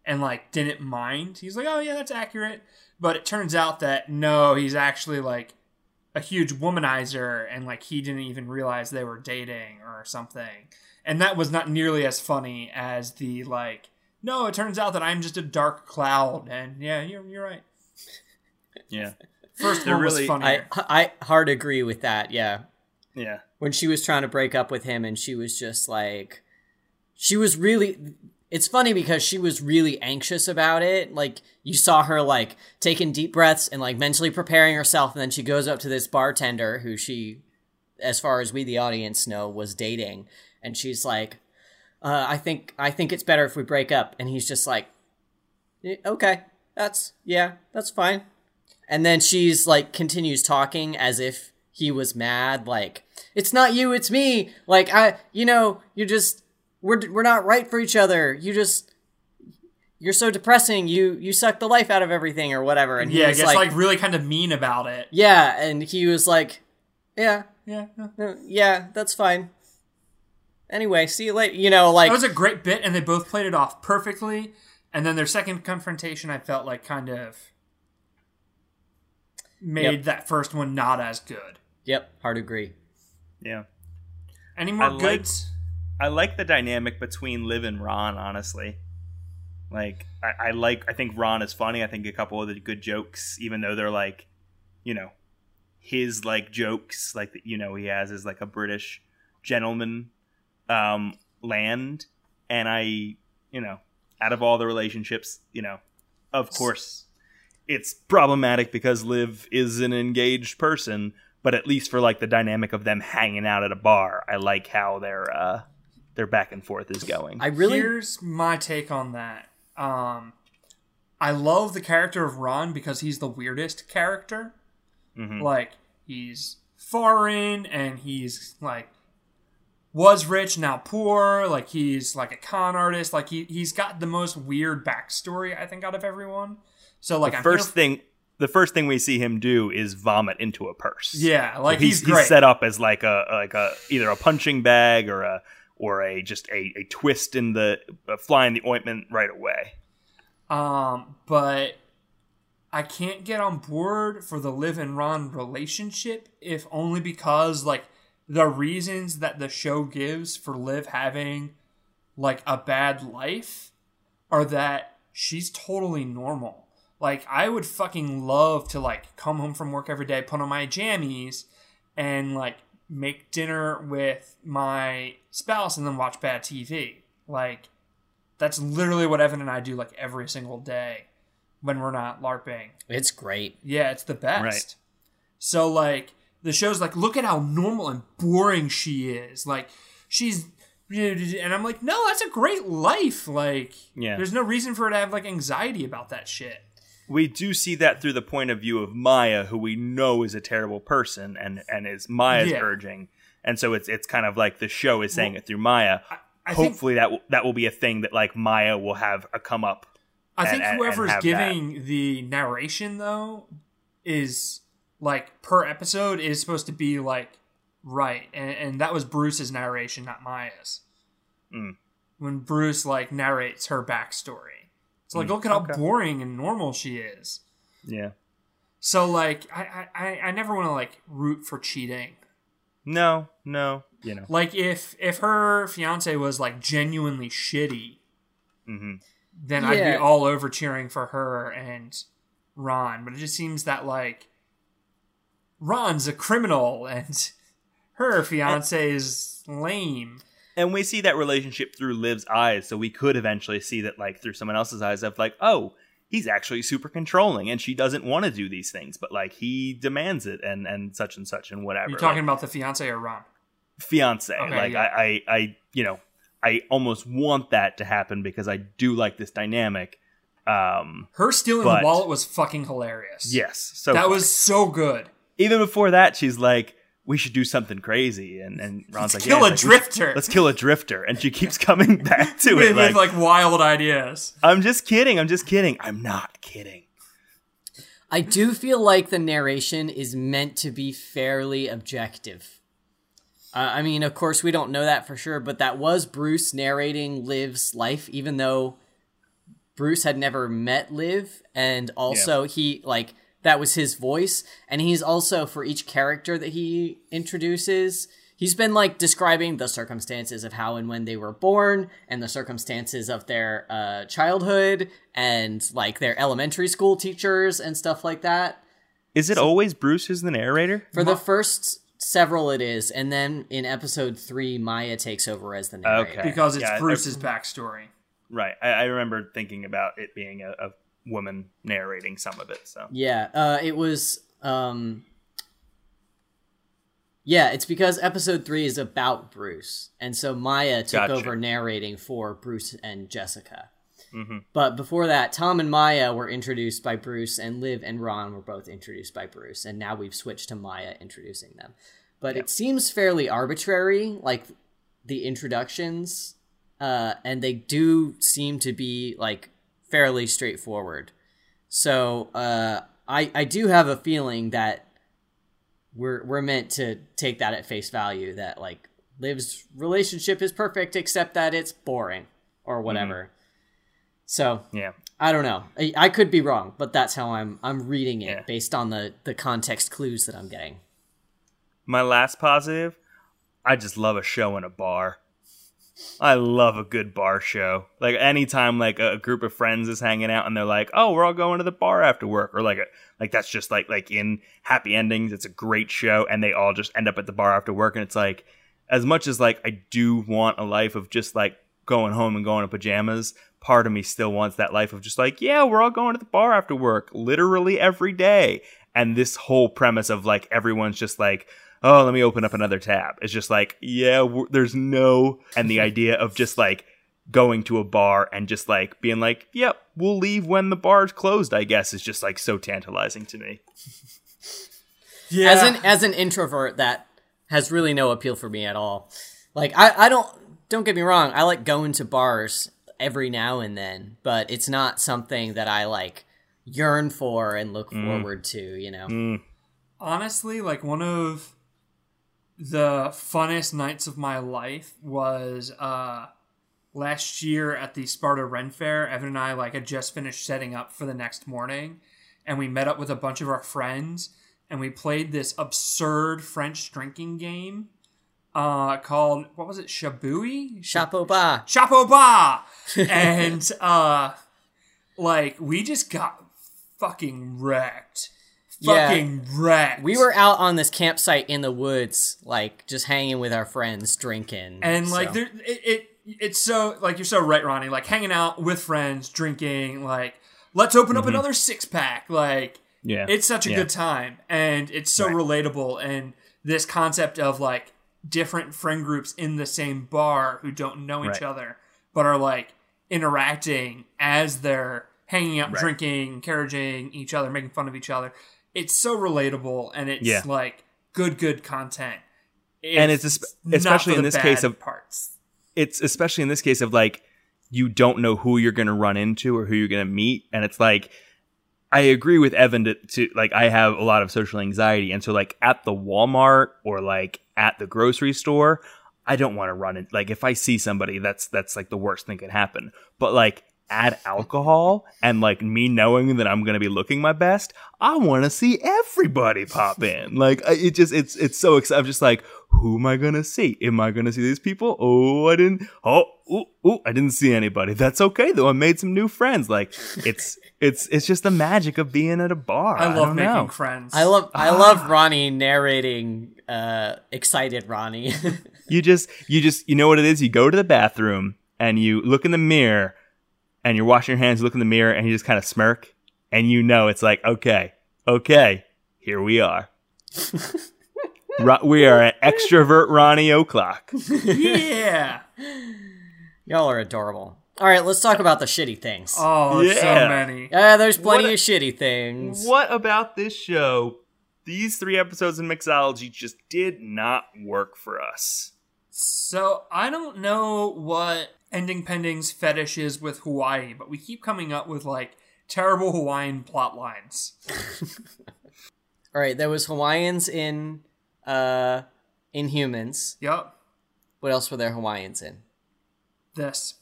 Speaker 3: and like didn't mind. He's like, "Oh yeah, that's accurate." But it turns out that no, he's actually like a huge womanizer and like he didn't even realize they were dating or something. And that was not nearly as funny as the like no, it turns out that I'm just a dark cloud and yeah, you're you're right.
Speaker 1: Yeah.
Speaker 3: First
Speaker 1: They're
Speaker 3: one was
Speaker 1: really-
Speaker 3: funnier.
Speaker 4: I I hard agree with that. Yeah,
Speaker 1: Yeah.
Speaker 4: when she was trying to break up with him, and she was just like, she was really. It's funny because she was really anxious about it. Like you saw her like taking deep breaths and like mentally preparing herself, and then she goes up to this bartender who she, as far as we the audience know, was dating, and she's like, uh, "I think I think it's better if we break up," and he's just like, "Eh, "Okay, that's yeah, that's fine." And then she's like continues talking as if he was mad like it's not you it's me like I you know you just we're we're not right for each other you just you're so depressing you you suck the life out of everything or whatever and he
Speaker 3: yeah,
Speaker 4: was
Speaker 3: guess
Speaker 4: like,
Speaker 3: like, really kind of mean about it.
Speaker 4: yeah and he was like yeah
Speaker 3: Yeah. yeah.
Speaker 4: Uh, yeah that's fine anyway see you later you know like
Speaker 3: That was a great bit, and they both played it off perfectly. And then their second confrontation, I felt like kind of made
Speaker 4: Yep.
Speaker 3: that first one not as good.
Speaker 4: yep hard agree
Speaker 1: Yeah.
Speaker 3: Any more
Speaker 1: I liked-
Speaker 3: goods?
Speaker 1: I like the dynamic between Liv and Ron, honestly. Like, I, I like, I think Ron is funny. I think a couple of the good jokes, even though they're like, you know, his like jokes, like that, you know, he has is like a British gentleman um, land. And I, you know, out of all the relationships, you know, of course, it's problematic because Liv is an engaged person. But at least for like the dynamic of them hanging out at a bar, I like how their uh, their back and forth is going.
Speaker 4: i really
Speaker 3: Here's my take on that. Um, I love the character of Ron because he's the weirdest character.
Speaker 1: Mhm.
Speaker 3: Like he's foreign and he's like was rich now poor. Like he's like a con artist. Like he he's got the most weird backstory I think out of everyone. So like
Speaker 1: the
Speaker 3: I'm
Speaker 1: first
Speaker 3: here-
Speaker 1: thing the first thing we see him do is vomit into a purse.
Speaker 3: yeah,
Speaker 1: So
Speaker 3: like
Speaker 1: he's,
Speaker 3: he's, great.
Speaker 1: set up as like a like a either a punching bag or a or a just a, a twist in the uh, fly in the ointment right away.
Speaker 3: Um, but I can't get on board for the Liv and Ron relationship if only because like the reasons that the show gives for Liv having like a bad life are that she's totally normal. Like I would fucking love to like come home from work every day, put on my jammies and like make dinner with my spouse and then watch bad TV. Like that's literally what Evan and I do like every single day when we're not LARPing.
Speaker 4: it's great
Speaker 3: Yeah, it's the best.
Speaker 1: Right.
Speaker 3: So like the show's like, look at how normal and boring she is. Like she's and I'm like, no, that's a great life. Like,
Speaker 1: Yeah.
Speaker 3: there's no reason for her to have like anxiety about that shit.
Speaker 1: We do see that through the point of view of Maya, who we know is a terrible person and and is Maya's
Speaker 3: Yeah.
Speaker 1: urging. And so it's it's kind of like the show is saying it through Maya.
Speaker 3: I think
Speaker 1: Hopefully that will, that will be a thing that like Maya will have a come up.
Speaker 3: I
Speaker 1: and-
Speaker 3: think
Speaker 1: and- and
Speaker 3: whoever's
Speaker 1: have
Speaker 3: giving the narration though is like per episode is supposed to be like right, and, and that was Bruce's narration, not Maya's.
Speaker 1: Mm.
Speaker 3: When Bruce like narrates her backstory, it's like
Speaker 1: Mm,
Speaker 3: look at how boring and normal she is.
Speaker 1: Yeah.
Speaker 3: So like I I, I- I never want to like root for cheating.
Speaker 1: No, no, you know.
Speaker 3: Like if if her fiance was like genuinely shitty,
Speaker 1: Mhm.
Speaker 3: then I'd be all over cheering for her and Ron. But it just seems that like Ron's a criminal and her fiance is lame.
Speaker 1: And we see that relationship through Liv's eyes, so we could eventually see that like through someone else's eyes of like, oh, he's actually super controlling, and she doesn't want to do these things, but like he demands it, and and such and such and whatever.
Speaker 3: You're talking
Speaker 1: like,
Speaker 3: about the fiance or Ron?
Speaker 1: fiance?
Speaker 3: Okay,
Speaker 1: like
Speaker 3: yeah.
Speaker 1: I, I, I, you know, I almost want that to happen because I do like this dynamic. Um,
Speaker 3: Her stealing
Speaker 1: But-
Speaker 3: the wallet was fucking hilarious.
Speaker 1: yes, so
Speaker 3: that
Speaker 1: far.
Speaker 3: was so good.
Speaker 1: even before that, she's like. We should do something crazy, and and Ron's like,
Speaker 3: kill
Speaker 1: yeah,
Speaker 3: a
Speaker 1: like, "We should-
Speaker 3: drifter."
Speaker 1: Let's kill a drifter, and she keeps coming back to
Speaker 3: with,
Speaker 1: it.
Speaker 3: with,
Speaker 1: Like,
Speaker 3: like wild ideas.
Speaker 1: I'm just kidding. I'm just kidding. I'm not kidding.
Speaker 4: I do feel like the narration is meant to be fairly objective. Uh, I mean, of course, we don't know that for sure, but that was Bruce narrating Liv's life, even though Bruce had never met Liv, and also he like that was his voice, and he's also for each character that he introduces. He's been like describing the circumstances of how and when they were born, and the circumstances of their uh, childhood, and like their elementary school teachers and stuff like that.
Speaker 1: Is it always Bruce who's the narrator?
Speaker 4: For the first several, it is, and then in episode three, Maya takes over as the narrator.
Speaker 1: Okay.
Speaker 3: because it's
Speaker 1: Yeah, I-
Speaker 3: Bruce's backstory.
Speaker 1: Right. I, I remember thinking about it being a, a woman narrating some of it. So
Speaker 4: Yeah, uh, it was. Um, yeah, it's because episode three is about Bruce, and so Maya took
Speaker 1: Gotcha.
Speaker 4: over narrating for Bruce and Jessica.
Speaker 1: Mhm.
Speaker 4: But before that, Tom and Maya were introduced by Bruce, and Liv and Ron were both introduced by Bruce, and now we've switched to Maya introducing them. But it seems fairly arbitrary, like the introductions, uh, and they do seem to be like fairly straightforward. So uh, I I do have a feeling that we're we're meant to take that at face value that like Liv's relationship is perfect except that it's boring or whatever. So
Speaker 1: yeah.
Speaker 4: I don't know. I, I could be wrong, but that's how I'm I'm reading it
Speaker 1: Yeah.
Speaker 4: based on the the context clues that I'm getting.
Speaker 1: My last positive, I just love a show in a bar. I love a good bar show. Like anytime like a, group of friends is hanging out and they're like, "Oh, we're all going to the bar after work," or like a, like that's just like like in Happy Endings, it's a great show, and they all just end up at the bar after work, and it's like, as much as like I do want a life of just like going home and going to pajamas, part of me still wants that life of just like, yeah, we're all going to the bar after work, literally every day. And this whole premise of like everyone's just like, oh, let me open up another tab. It's just like, yeah, there's no, and the idea of just like going to a bar and just like being like, yep, we'll leave when the bar's closed, I guess, is just like so tantalizing to me.
Speaker 3: Yeah.
Speaker 4: As an as an introvert, that has really no appeal for me at all. Like I I don't don't get me wrong, I like going to bars every now and then, but it's not something that I like yearn for and look mm. forward to. You know. Mm.
Speaker 3: honestly, like one of the funnest nights of my life was uh last year at the Sparta Ren Fair. Evan and I like had just finished setting up for the next morning, and we met up with a bunch of our friends, and we played this absurd French drinking game uh called what was it Shabui
Speaker 4: Chapeau bas.
Speaker 3: Chapeau Ba! and uh like we just got fucking wrecked.
Speaker 4: Yeah.
Speaker 3: Wrecked.
Speaker 4: We were out on this campsite in the woods, like just hanging with our friends, drinking,
Speaker 3: and like there it, it it's so like you're so right, Ronnie. Like hanging out with friends, drinking, like let's open up mm-hmm. another six pack. Like
Speaker 1: Yeah.
Speaker 3: it's such a
Speaker 1: Yeah.
Speaker 3: good time and it's so
Speaker 1: Right.
Speaker 3: relatable and this concept of like different friend groups in the same bar who don't know each
Speaker 1: Right.
Speaker 3: other but are like interacting as they're hanging out
Speaker 1: Right.
Speaker 3: drinking encouraging each other making fun of each other it's so relatable and it's
Speaker 1: Yeah.
Speaker 3: like good good content.
Speaker 1: And it's espe- especially in this case of-
Speaker 3: parts.
Speaker 1: it's especially in this case of like you don't know who you're going to run into or who you're going to meet and it's like i agree with evan to, to like i have a lot of social anxiety and so like at the walmart or like at the grocery store i don't want to run it like if i see somebody that's that's like the worst thing can happen. But like add alcohol and like me knowing that i'm going to be looking my best i want to see everybody pop in like it just it's it's so exciting i'm just like who am I gonna see? Am I gonna see these people? Oh, I didn't. Oh, ooh, ooh, I didn't see anybody. That's okay though. I made some new friends. Like it's it's it's just the magic of being at a bar.
Speaker 3: i love
Speaker 1: don't
Speaker 3: making
Speaker 1: know.
Speaker 3: friends
Speaker 4: I love I
Speaker 1: Ah.
Speaker 4: love Ronnie narrating uh excited Ronnie.
Speaker 1: You just you just you know what it is. You go to the bathroom and you look in the mirror and you're washing your hands. You look in the mirror and you just kind of smirk and you know it's like okay, okay, here we are. Ro- we are at extrovert Ronnie O'clock.
Speaker 3: yeah
Speaker 4: Y'all are adorable. All right, let's talk about the shitty things.
Speaker 3: oh there's so
Speaker 1: Yeah.
Speaker 3: many
Speaker 4: Uh, there's plenty
Speaker 1: a-
Speaker 4: of shitty things.
Speaker 1: What about this show? These three episodes in mixology just did not work for us.
Speaker 3: So I don't know what Ending Pending's fetishes with Hawaii, but we keep coming up with like terrible Hawaiian plot lines.
Speaker 4: All right, there was Hawaiians in uh Inhumans.
Speaker 3: Yep.
Speaker 4: What else were there Hawaiians in?
Speaker 3: This.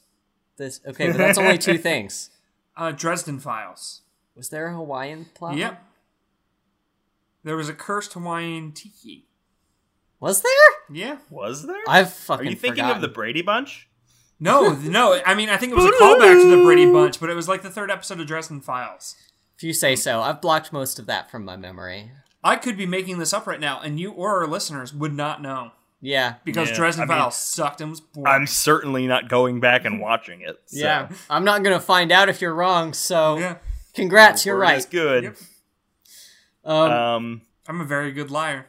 Speaker 4: This okay, but that's only two things.
Speaker 3: Uh, Dresden Files.
Speaker 4: Was there a Hawaiian plot?
Speaker 3: Yep. There was a cursed Hawaiian tiki.
Speaker 4: Was there?
Speaker 3: Yeah.
Speaker 1: Was there?
Speaker 4: I've
Speaker 1: Are you thinking
Speaker 4: forgotten.
Speaker 1: of the Brady Bunch?
Speaker 3: No, no. I mean, I think it was a callback to the Brady Bunch, but it was like the third episode of Dresden Files.
Speaker 4: If you say so, I've blocked most of that from my memory.
Speaker 3: I could be making this up right now, and you or our listeners would not know
Speaker 4: Yeah.
Speaker 3: because
Speaker 1: Yeah,
Speaker 3: Dresden
Speaker 1: I mean,
Speaker 3: Files sucked and was boring.
Speaker 1: I'm certainly not going back and watching it. So.
Speaker 4: Yeah. I'm not gonna find out if you're wrong. So,
Speaker 3: yeah,
Speaker 4: congrats, you're right.
Speaker 1: is good.
Speaker 3: Yep.
Speaker 4: Um,
Speaker 1: Um,
Speaker 3: I'm a very good liar.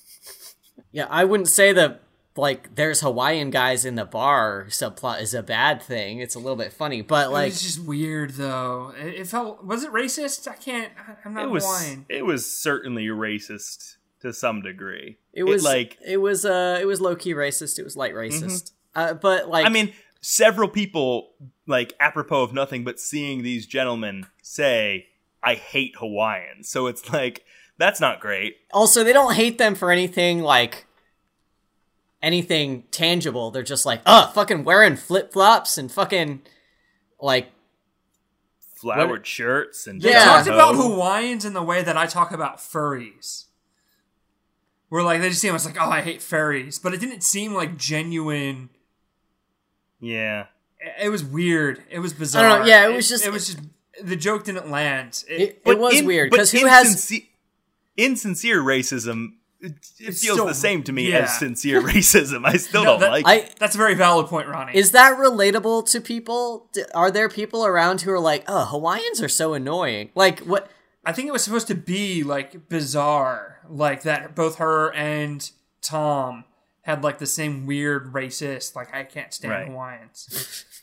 Speaker 4: yeah, I wouldn't say that like there's Hawaiian guys in the bar subplot is a bad thing. It's a little bit funny, but like
Speaker 3: it's just weird, though. It, it felt was it racist? I can't. I- I'm not
Speaker 1: it was
Speaker 3: Hawaiian.
Speaker 1: it was certainly racist to some degree.
Speaker 4: it was
Speaker 1: like
Speaker 4: it was uh it was low key racist. It was light racist. Uh, but like
Speaker 1: I mean, several people like apropos of nothing but seeing these gentlemen say, "I hate Hawaiians." So it's like that's not great.
Speaker 4: also they don't hate them for anything like anything tangible. They're just like, oh, fucking wearing flip flops and fucking like
Speaker 1: Flowered shirts and
Speaker 4: Yeah.
Speaker 3: I talked about Hawaiians in the way that I talk about furries. Where like they just seem it's like, oh, I hate furries, but it didn't seem like genuine.
Speaker 1: Yeah,
Speaker 3: It was weird. It was bizarre.
Speaker 4: don't know, yeah, it was just-
Speaker 3: It, was just the joke didn't land. It,
Speaker 4: it, it was
Speaker 1: in-
Speaker 4: weird
Speaker 1: but
Speaker 4: because who has
Speaker 1: insincere racism? It, it feels
Speaker 3: still-
Speaker 1: the same to me
Speaker 3: yeah.
Speaker 1: as sincere racism. I still
Speaker 3: No,
Speaker 1: don't
Speaker 3: that-
Speaker 1: like.
Speaker 4: I
Speaker 3: that's a very valid point, Ronnie.
Speaker 4: is that relatable to people? Are there people around who are like, oh, Hawaiians are so annoying? Like what?
Speaker 3: I think it was supposed to be like bizarre, like that both her and Tom had like the same weird racist, like I can't stand
Speaker 1: Right.
Speaker 3: Hawaiians.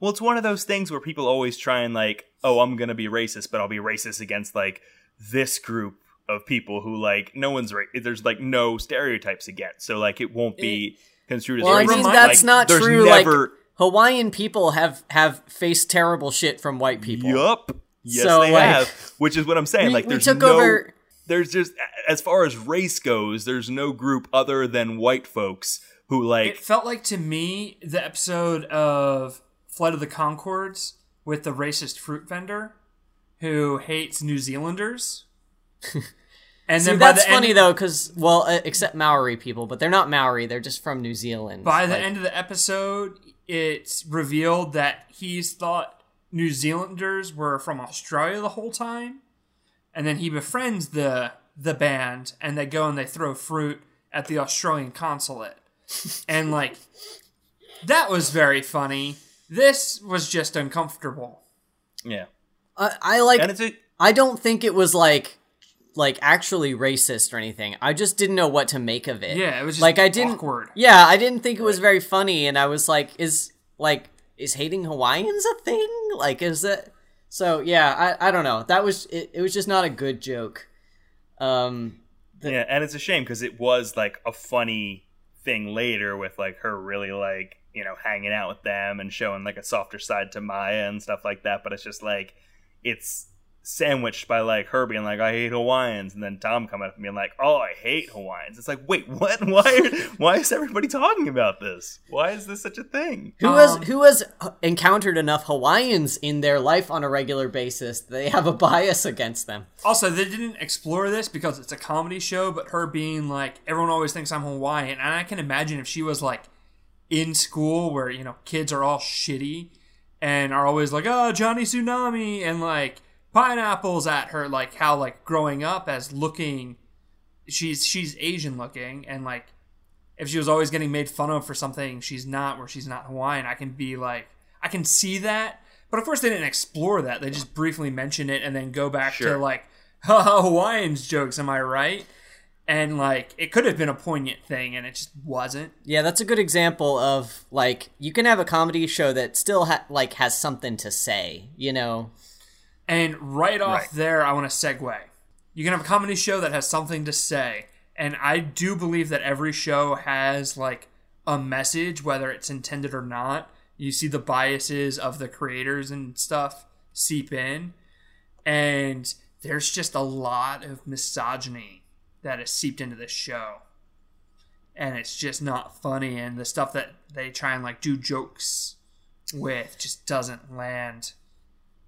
Speaker 1: Well, it's one of those things where people always try and like, oh, I'm gonna be racist, but I'll be racist against like this group of people who like no one's ra- there's like no stereotypes against, so like it won't be eh, construed as
Speaker 4: Well, I mean that's
Speaker 1: Like,
Speaker 4: not true.
Speaker 1: Never,
Speaker 4: Like Hawaiian people have have faced terrible shit from white people.
Speaker 1: yup, yes,
Speaker 4: So,
Speaker 1: they
Speaker 4: like,
Speaker 1: have, which is what I'm saying.
Speaker 4: We,
Speaker 1: like,
Speaker 4: we
Speaker 1: there's
Speaker 4: took
Speaker 1: no,
Speaker 4: over.
Speaker 1: there's just as far as race goes, there's no group other than white folks who like
Speaker 3: It felt like to me the episode of Flight of the Conchords with the racist fruit vendor who hates New Zealanders. And
Speaker 4: See,
Speaker 3: then
Speaker 4: that's
Speaker 3: the
Speaker 4: funny
Speaker 3: end,
Speaker 4: though, because well, uh, except Maori people, but they're not Maori. They're just from New Zealand.
Speaker 3: By the
Speaker 4: Like,
Speaker 3: end of the episode, it's revealed that he's thought New Zealanders were from Australia the whole time, and then he befriends the the band, and they go and they throw fruit at the Australian consulate, and like that was very funny. This was just uncomfortable.
Speaker 1: yeah,
Speaker 4: I, I like.
Speaker 1: and it's a
Speaker 4: I don't think it was like like actually racist or anything. I just didn't know what to make of it.
Speaker 3: Yeah, it was just
Speaker 4: like I didn't.
Speaker 3: awkward.
Speaker 4: Yeah, I didn't think it was very funny, and I was like, is like is hating Hawaiians a thing? Like, is it? So yeah, I I don't know. That was it. It was just not a good joke. Um.
Speaker 1: yeah, and it's a shame because it was like a funny thing later with like her really like you know hanging out with them and showing like a softer side to Maya and stuff like that. But it's just like it's sandwiched by like her being like I hate Hawaiians and then Tom coming up and being like oh I hate Hawaiians. It's like wait what? Why are, why is everybody talking about this? Why is this such a thing?
Speaker 4: Who has
Speaker 3: Um,
Speaker 4: who has encountered enough Hawaiians in their life on a regular basis? They have a bias against them.
Speaker 3: Also, they didn't explore this because it's a comedy show, but her being like, everyone always thinks I'm Hawaiian. And I can imagine if she was like in school where, you know, kids are all shitty and are always like, oh, Johnny Tsunami, and like pineapples at her, like how, like, growing up as looking, she's, she's Asian looking, and like, if she was always getting made fun of for something she's not, where she's not Hawaiian, I can be like, I can see that. But of course, they didn't explore that. They just briefly mention it and then go back to like, haha, Hawaiians jokes, am I right? And like, it could have been a poignant thing, and it just wasn't.
Speaker 4: Yeah, that's a good example of like you can have a comedy show that still ha- like has something to say, you know.
Speaker 3: And right off
Speaker 1: Right.
Speaker 3: there, I want to segue. You can have a comedy show that has something to say, and I do believe that every show has like a message, whether it's intended or not. You see the biases of the creators and stuff seep in, and there's just a lot of misogyny that is seeped into this show. And it's just not funny, and the stuff that they try and like do jokes with just doesn't land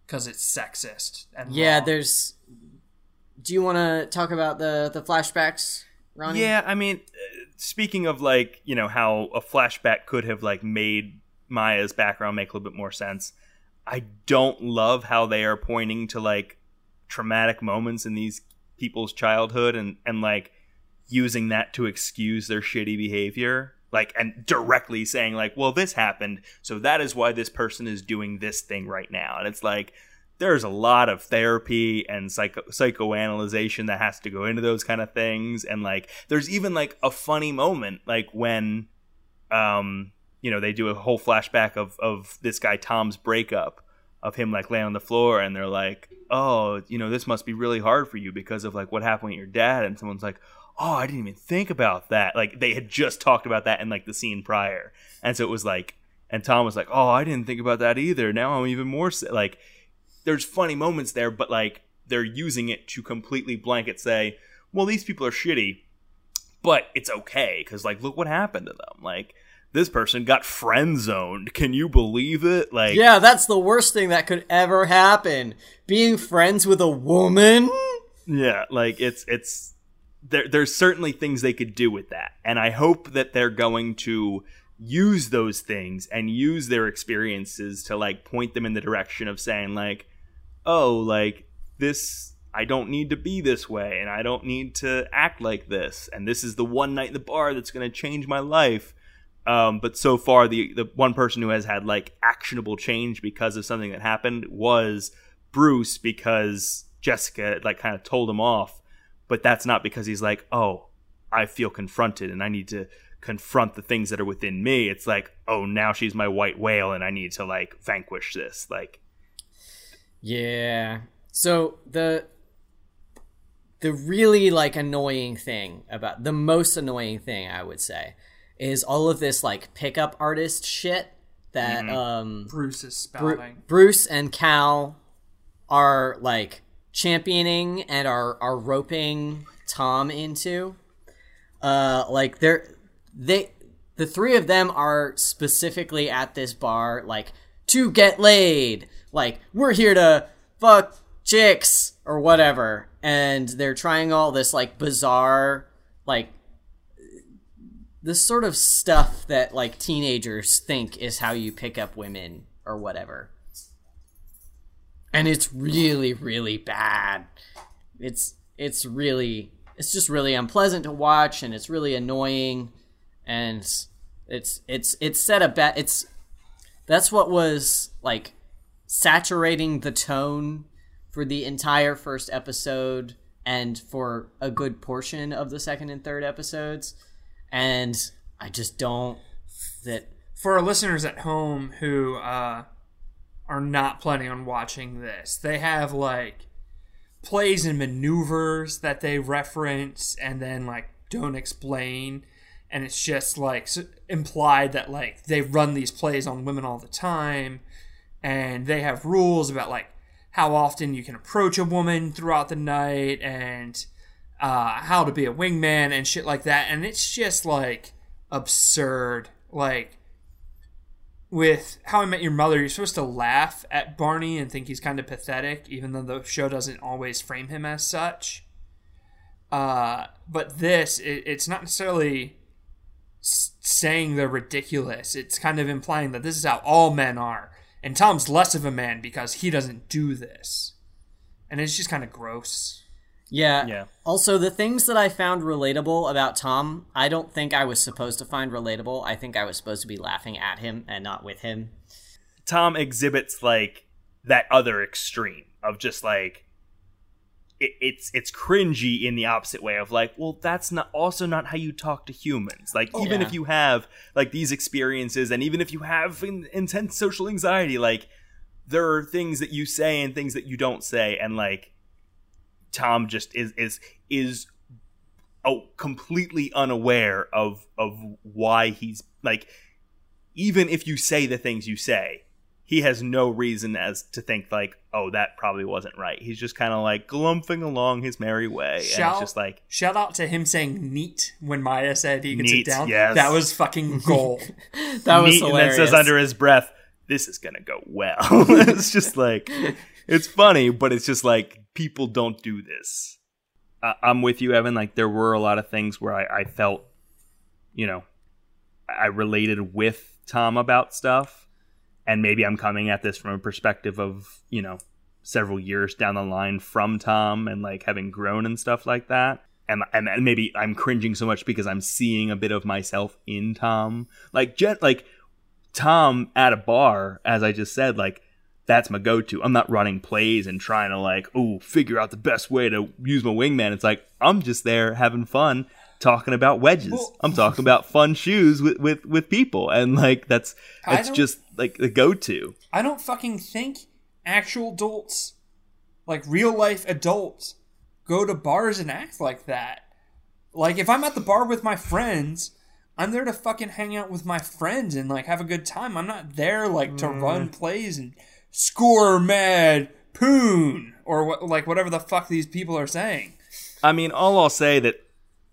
Speaker 3: because it's sexist and
Speaker 4: Yeah,
Speaker 3: wrong.
Speaker 4: there's do you want to talk about the the flashbacks, Ronnie?
Speaker 1: Yeah, I mean, uh, speaking of like you know how a flashback could have like made Maya's background make a little bit more sense. I don't love how they are pointing to like traumatic moments in these people's childhood and and like using that to excuse their shitty behavior like and directly saying like well this happened so that is why this person is doing this thing right now. And it's like there's a lot of therapy and psycho psychoanalyzation that has to go into those kind of things. And like there's even like a funny moment like when um you know they do a whole flashback of of this guy Tom's breakup of him like laying on the floor and they're like oh you know this must be really hard for you because of like what happened with your dad. And someone's like oh I didn't even think about that like they had just talked about that in like the scene prior and so it was like and Tom was like oh I didn't think about that either now I'm even more sa-. like there's funny moments there but like they're using it to completely blanket say well these people are shitty but it's okay because like look what happened to them like this person got friend zoned can you believe it like
Speaker 4: Yeah, that's the worst thing that could ever happen. Being friends with a woman?
Speaker 1: yeah like it's it's there, there's certainly things they could do with that. And i hope that they're going to use those things and use their experiences to like point them in the direction of saying like oh like this i don't need to be this way and i don't need to act like this. And this is the one night in the bar that's going to change my life. Um, but so far the the one person who has had like actionable change because of something that happened was bruce because jessica like kind of told him off but that's not because he's like oh i feel confronted and i need to confront the things that are within me. It's like oh now she's my white whale and i need to like vanquish this like.
Speaker 4: Yeah. So the the really like annoying thing about the most annoying thing I would say is all of this like pickup artist shit that um
Speaker 3: Bruce is
Speaker 4: Bru- Bruce and Cal are like championing and are are roping Tom into. Uh, like they're they the three of them are specifically at this bar like to get laid. Like we're here to fuck chicks or whatever, and they're trying all this like bizarre like this sort of stuff that like teenagers think is how you pick up women or whatever. And it's really really bad. It's it's really it's just really unpleasant to watch and it's really annoying and it's it's it's set a bet it's that's what was like saturating the tone for the entire first episode and for a good portion of the second and third episodes and i just don't that
Speaker 3: For our listeners at home who uh, are not planning on watching this, they have like plays and maneuvers that they reference and then like don't explain. And it's just like implied that like they run these plays on women all the time. And they have rules about like how often you can approach a woman throughout the night and uh, how to be a wingman and shit like that. And it's just like absurd. Like, with How I Met Your Mother, you're supposed to laugh at Barney and think he's kind of pathetic, even though the show doesn't always frame him as such. Uh, but this, it, it's not necessarily saying they're ridiculous. It's kind of implying that this is how all men are. And Tom's less of a man because he doesn't do this. And it's just kind of gross.
Speaker 4: Yeah
Speaker 1: Yeah.
Speaker 4: also the things that i found relatable about tom i don't think i was supposed to find relatable i think i was supposed to be laughing at him and not with him
Speaker 1: Tom exhibits like that other extreme of just like it, it's it's cringy in the opposite way of like, well, that's not also not how you talk to humans. Like oh, even
Speaker 4: Yeah.
Speaker 1: if you have like these experiences, and even if you have in, intense social anxiety, like there are things that you say and things that you don't say, and like Tom just is is is oh completely unaware of of why he's like even if you say the things you say he has no reason as to think like oh that probably wasn't right he's just kind of like glumping along his merry way and
Speaker 3: Shout-
Speaker 1: it's just like
Speaker 3: Shout out to him saying neat when Maya said he could sit down.
Speaker 1: yes.
Speaker 3: That was fucking gold.
Speaker 4: that was
Speaker 1: neat and then says under his breath this is gonna go well it's just like it's funny but it's just like people don't do this I- I'm with you, Evan. Like there were a lot of things where I, I felt, you know, I related with Tom about stuff, and maybe I'm coming at this from a perspective of you know several years down the line from Tom and like having grown and stuff like that. And, and, and maybe I'm cringing so much because I'm seeing a bit of myself in Tom. Like, Jet, like Tom at a bar, as I just said, like that's my go-to. I'm not running plays and trying to like, oh, figure out the best way to use my wingman. It's like I'm just there having fun, talking about wedges.
Speaker 3: Well-
Speaker 1: I'm talking about fun shoes with with with people, and like that's that's just like the go-to.
Speaker 3: I don't fucking think actual adults, like real life adults, go to bars and act like that. Like if I'm at the bar with my friends, I'm there to fucking hang out with my friends and like have a good time. I'm not there like to run mm. plays and score mad poon or what like whatever the fuck these people are saying.
Speaker 1: I mean, all I'll say that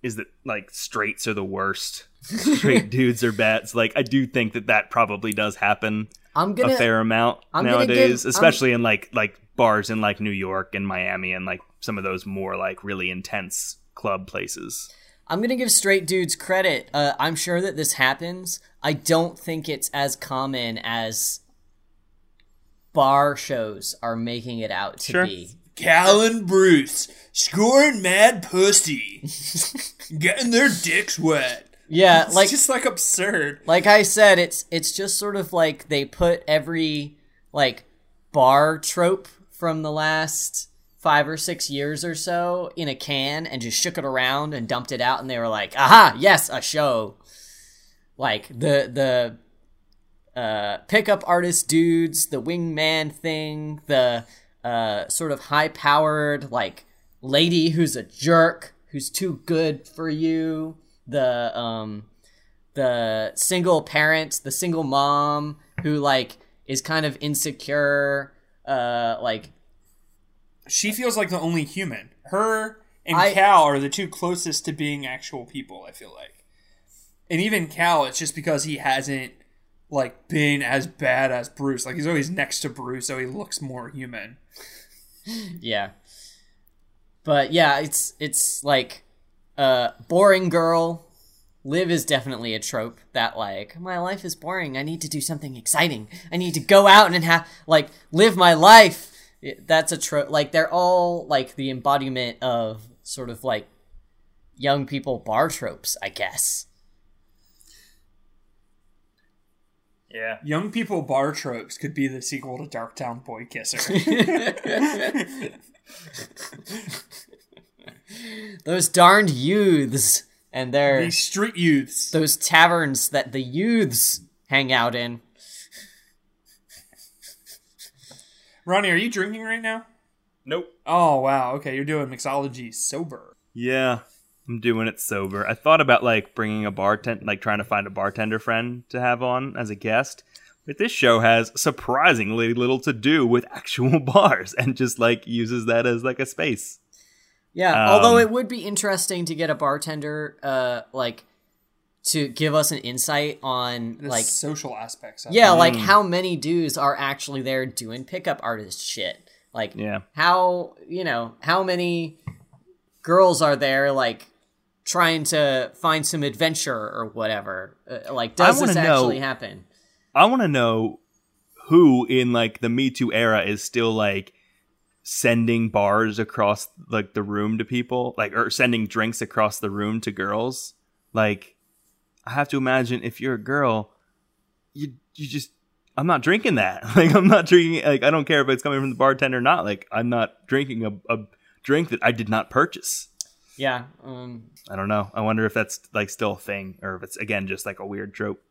Speaker 1: is that like straights are the worst. Straight dudes are bad. Like I do think that that probably does happen
Speaker 4: I'm gonna
Speaker 1: a fair amount
Speaker 4: I'm
Speaker 1: nowadays,
Speaker 4: give- I'm-
Speaker 1: especially in like like bars in like New York and Miami and like some of those more like really intense club places.
Speaker 4: I'm gonna give straight dudes credit. Uh, I'm sure that this happens. I don't think it's as common as bar shows are making it out to
Speaker 1: Sure.
Speaker 4: be.
Speaker 3: Cal and Bruce scoring mad pussy, getting their dicks wet.
Speaker 4: Yeah,
Speaker 3: It's
Speaker 4: like
Speaker 3: just like absurd.
Speaker 4: like I said, it's it's just sort of like they put every like bar trope from the last five or six years or so in a can and just shook it around and dumped it out, and they were like, "Aha, yes, a show." Like the the uh, pickup artist dudes, the wingman thing, the uh, sort of high powered like lady who's a jerk, who's too good for you, the um the single parent, the single mom who like is kind of insecure, uh like
Speaker 3: She feels like the only human. Her and
Speaker 4: I-
Speaker 3: Cal are the two closest to being actual people, I feel like. And even Cal, it's just because he hasn't like been as bad as Bruce. Like he's always next to Bruce, so he looks more human.
Speaker 4: yeah. But yeah, it's it's like uh boring girl. Liv is definitely a trope that like my life is boring. I need to do something exciting. I need to go out and have like live my life. It- That's a trope. Like they're all like the embodiment of sort of like young people bar tropes, I guess.
Speaker 1: Yeah.
Speaker 3: Young people bar tropes could be the sequel to Darktown Boy Kisser.
Speaker 4: Those darned youths and their
Speaker 3: These street youths.
Speaker 4: those taverns that the youths hang out in.
Speaker 3: Ronnie, are you drinking right now?
Speaker 1: Nope.
Speaker 3: Oh wow, okay, you're doing mixology sober.
Speaker 1: Yeah, I'm doing it sober. I thought about like bringing a bartender, like trying to find a bartender friend to have on as a guest. But this show has surprisingly little to do with actual bars and just like uses that as like a space.
Speaker 4: Yeah,
Speaker 1: Um,
Speaker 4: although it would be interesting to get a bartender uh like to give us an insight on
Speaker 3: The
Speaker 4: like
Speaker 3: social aspects.
Speaker 4: Yeah,
Speaker 3: it.
Speaker 4: like how many dudes are actually there doing pickup artist shit. Like
Speaker 1: Yeah.
Speaker 4: how, you know, how many girls are there like trying to find some adventure or whatever? Uh, like does this
Speaker 1: know-
Speaker 4: actually happen?
Speaker 1: I want to know who in like the Me Too era is still like sending bars across like the room to people, like or sending drinks across the room to girls. Like, I have to imagine if you're a girl, you you just I'm not drinking that. Like, I'm not drinking. Like, I don't care if it's coming from the bartender or not. Like, I'm not drinking a, a drink that I did not purchase.
Speaker 4: Yeah. Um
Speaker 1: I don't know. I wonder if that's like still a thing, or if it's again just like a weird trope.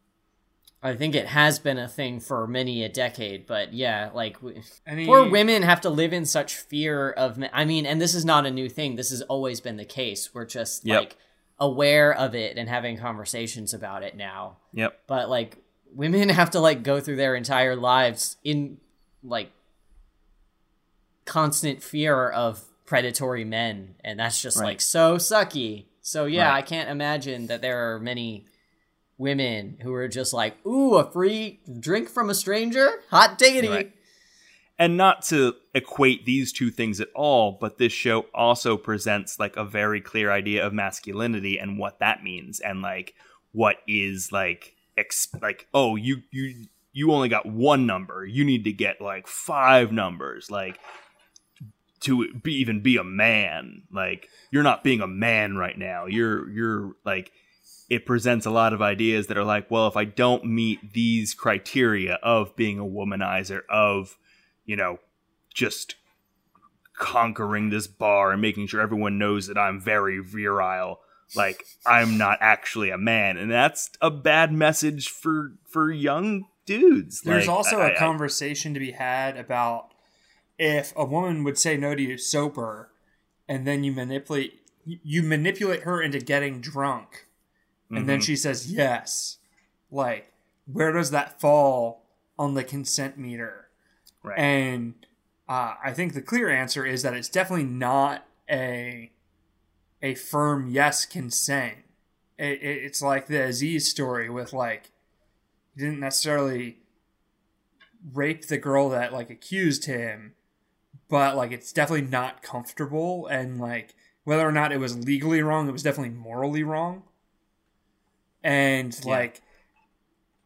Speaker 4: I think it has been a thing for many a decade, but yeah, like w-
Speaker 3: Any-
Speaker 4: poor women have to live in such fear of. ma- I mean, and this is not a new thing. This has always been the case. We're just
Speaker 1: Yep.
Speaker 4: like aware of it and having conversations about it now.
Speaker 1: Yep.
Speaker 4: But like women have to like go through their entire lives in like constant fear of predatory men, and that's just
Speaker 1: Right.
Speaker 4: like so sucky. So yeah,
Speaker 1: Right.
Speaker 4: I can't imagine that there are many women who are just like, "Ooh, a free drink from a stranger, hot diggity."
Speaker 1: Right. and not to equate these two things at all, but this show also presents like a very clear idea of masculinity and what that means, and like what is like ex- like oh you you you only got one number, you need to get like five numbers, like to be even be a man. Like you're not being a man right now. You're you're like it presents a lot of ideas that are like, well, if I don't meet these criteria of being a womanizer, of, you know, just conquering this bar and making sure everyone knows that I'm very virile, like I'm not actually a man. And that's a bad message for for young dudes.
Speaker 3: There's
Speaker 1: Like,
Speaker 3: also
Speaker 1: I-
Speaker 3: a
Speaker 1: I-
Speaker 3: conversation to be had about if a woman would say no to you sober, and then you manipulate you manipulate her into getting drunk, and then
Speaker 1: Mhm.
Speaker 3: she says yes. Like, where does that fall on the consent meter?
Speaker 1: right.
Speaker 3: And uh, I think the clear answer is that it's definitely not a a firm yes consent. It, it, it's like the Aziz story with like he didn't necessarily rape the girl that like accused him, but like it's definitely not comfortable and like whether or not it was legally wrong, it was definitely morally wrong. And
Speaker 1: Yeah.
Speaker 3: like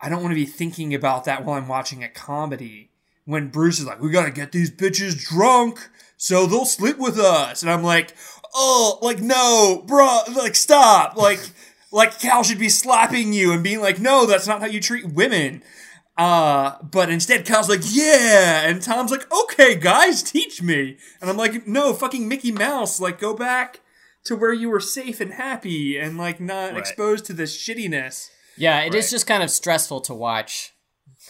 Speaker 3: I don't want to be thinking about that while I'm watching a comedy. When Bruce is like, "We gotta get these bitches drunk so they'll sleep with us," and I'm like, "Oh, like no, bruh, like stop, like." Like Cal should be slapping you and being like, "No, that's not how you treat women." Uh, but instead, Cal's like, "Yeah," and Tom's like, "Okay, guys, teach me." And I'm like, "No, fucking Mickey Mouse, like go back to where you were safe and happy and like not
Speaker 1: Right.
Speaker 3: exposed to this shittiness."
Speaker 4: Yeah, it is
Speaker 1: Right.
Speaker 4: just kind of stressful to watch.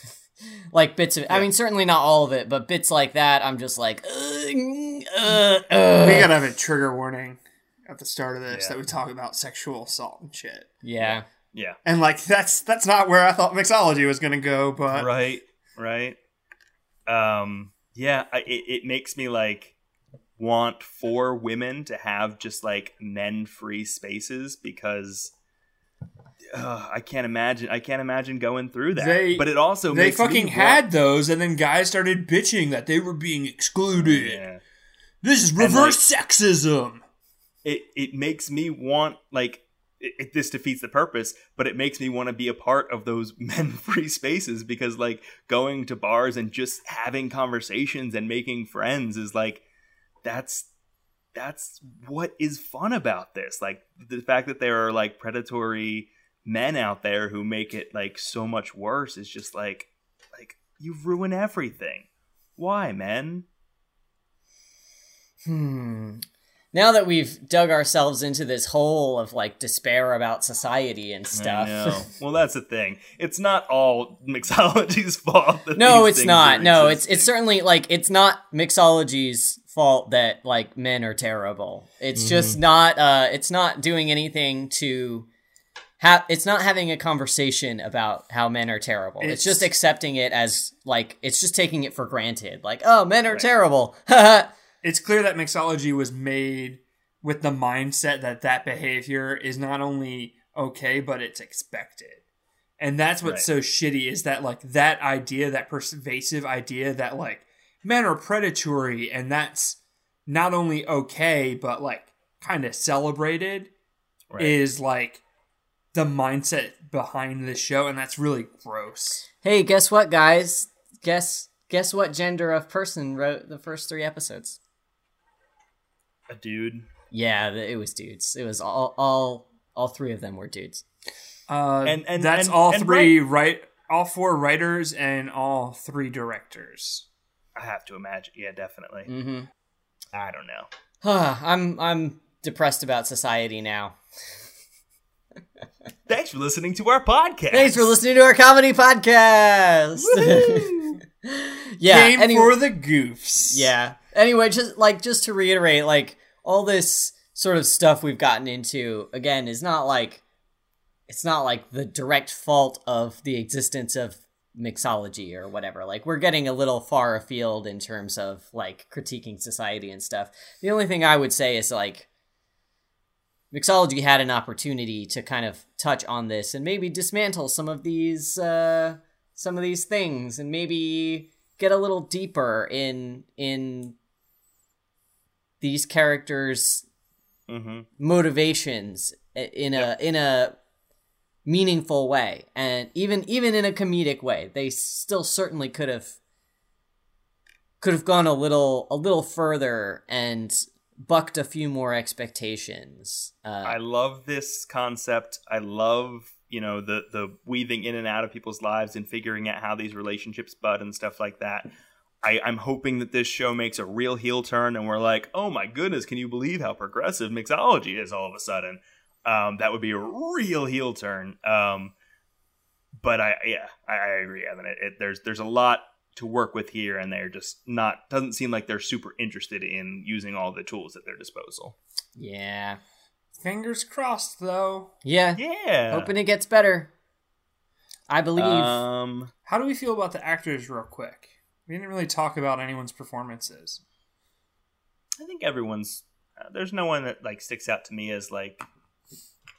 Speaker 4: like bits of, I mean, certainly not all of it, but bits like that, I'm just like, "Ugh, uh, uh."
Speaker 3: We gotta have a trigger warning at the start of this
Speaker 1: Yeah.
Speaker 3: that we talk about sexual assault and shit.
Speaker 4: yeah.
Speaker 1: yeah.
Speaker 3: And like that's that's not where I thought mixology was gonna go, but
Speaker 1: right right um yeah I, it, it makes me like want for women to have just like men free spaces because uh, i can't imagine i can't imagine going through that
Speaker 3: They-
Speaker 1: but it also
Speaker 3: they
Speaker 1: makes me
Speaker 3: fucking had those, and then guys started bitching that they were being excluded.
Speaker 1: yeah
Speaker 3: This is reverse sexism.
Speaker 1: it it makes me want like it, it, this defeats the purpose, but it makes me want to be a part of those men free spaces because like going to bars and just having conversations and making friends is like that's that's what is fun about this. Like the fact that there are like predatory men out there who make it like so much worse is just like like you ruin everything. Why, men?
Speaker 4: Hmm. Now that we've dug ourselves into this hole of like despair about society and
Speaker 1: I
Speaker 4: stuff.
Speaker 1: know. well, that's the thing. It's not all mixology's fault. that
Speaker 4: no, it's not. No, it's
Speaker 1: existing.
Speaker 4: it's certainly like it's not mixology's fault that like men are terrible. It's
Speaker 1: Mm-hmm.
Speaker 4: just not uh it's not doing anything to have it's not having a conversation about how men are terrible. It's,
Speaker 3: It's-
Speaker 4: just accepting it as like it's just taking it for granted. Like, oh, men are
Speaker 1: Right.
Speaker 4: terrible.
Speaker 3: It's clear that mixology was made with the mindset that that behavior is not only okay, but it's expected. And that's what's so shitty is that like that idea, that pervasive idea that like men are predatory and that's not only okay, but like kind of celebrated
Speaker 1: Right.
Speaker 3: is like the mindset behind this show, and that's really gross.
Speaker 4: hey, guess what, guys? Guess guess what gender of person wrote the first three episodes?
Speaker 1: A dude.
Speaker 4: Yeah, it was dudes. It was all all all three of them were dudes.
Speaker 3: Uh,
Speaker 1: And- and-
Speaker 3: that's
Speaker 1: and-
Speaker 3: all
Speaker 1: and
Speaker 3: three right, all four writers and all three directors.
Speaker 1: I have to imagine. Yeah, definitely.
Speaker 4: Mm-hmm.
Speaker 1: I don't know.
Speaker 4: I'm I'm depressed about society now.
Speaker 1: Thanks for listening to our podcast.
Speaker 4: Thanks for listening to our comedy podcast. yeah.
Speaker 3: Game
Speaker 4: any-
Speaker 3: for the goofs.
Speaker 4: yeah. Anyway, just like just to reiterate, like all this sort of stuff we've gotten into again is not like it's not like the direct fault of the existence of mixology or whatever. Like we're getting a little far afield in terms of like critiquing society and stuff. The only thing I would say is like mixology had an opportunity to kind of touch on this and maybe dismantle some of these uh some of these things and maybe get a little deeper in in these characters'
Speaker 1: hmm
Speaker 4: motivations in a in a meaningful way and even even in a comedic way they still certainly could have could have gone a little a little further and bucked a few more expectations uh,
Speaker 1: I love this concept. I love you know the the weaving in and out of people's lives and figuring out how these relationships bud and stuff like that. I, I'm hoping that this show makes a real heel turn and we're like, oh my goodness, can you believe how progressive mixology is all of a sudden? Um, that would be a real heel turn. Um, but I yeah, I, I agree, Evan. It, it, there's there's a lot to work with here, and they're just not doesn't seem like they're super interested in using all the tools at their disposal.
Speaker 4: yeah
Speaker 3: Fingers crossed, though.
Speaker 4: yeah
Speaker 1: Yeah,
Speaker 4: hoping it gets better i believe
Speaker 1: Um,
Speaker 3: How do we feel about the actors, real quick? We didn't really talk about anyone's performances.
Speaker 1: I think everyone's. Uh, there's no one that like sticks out to me as like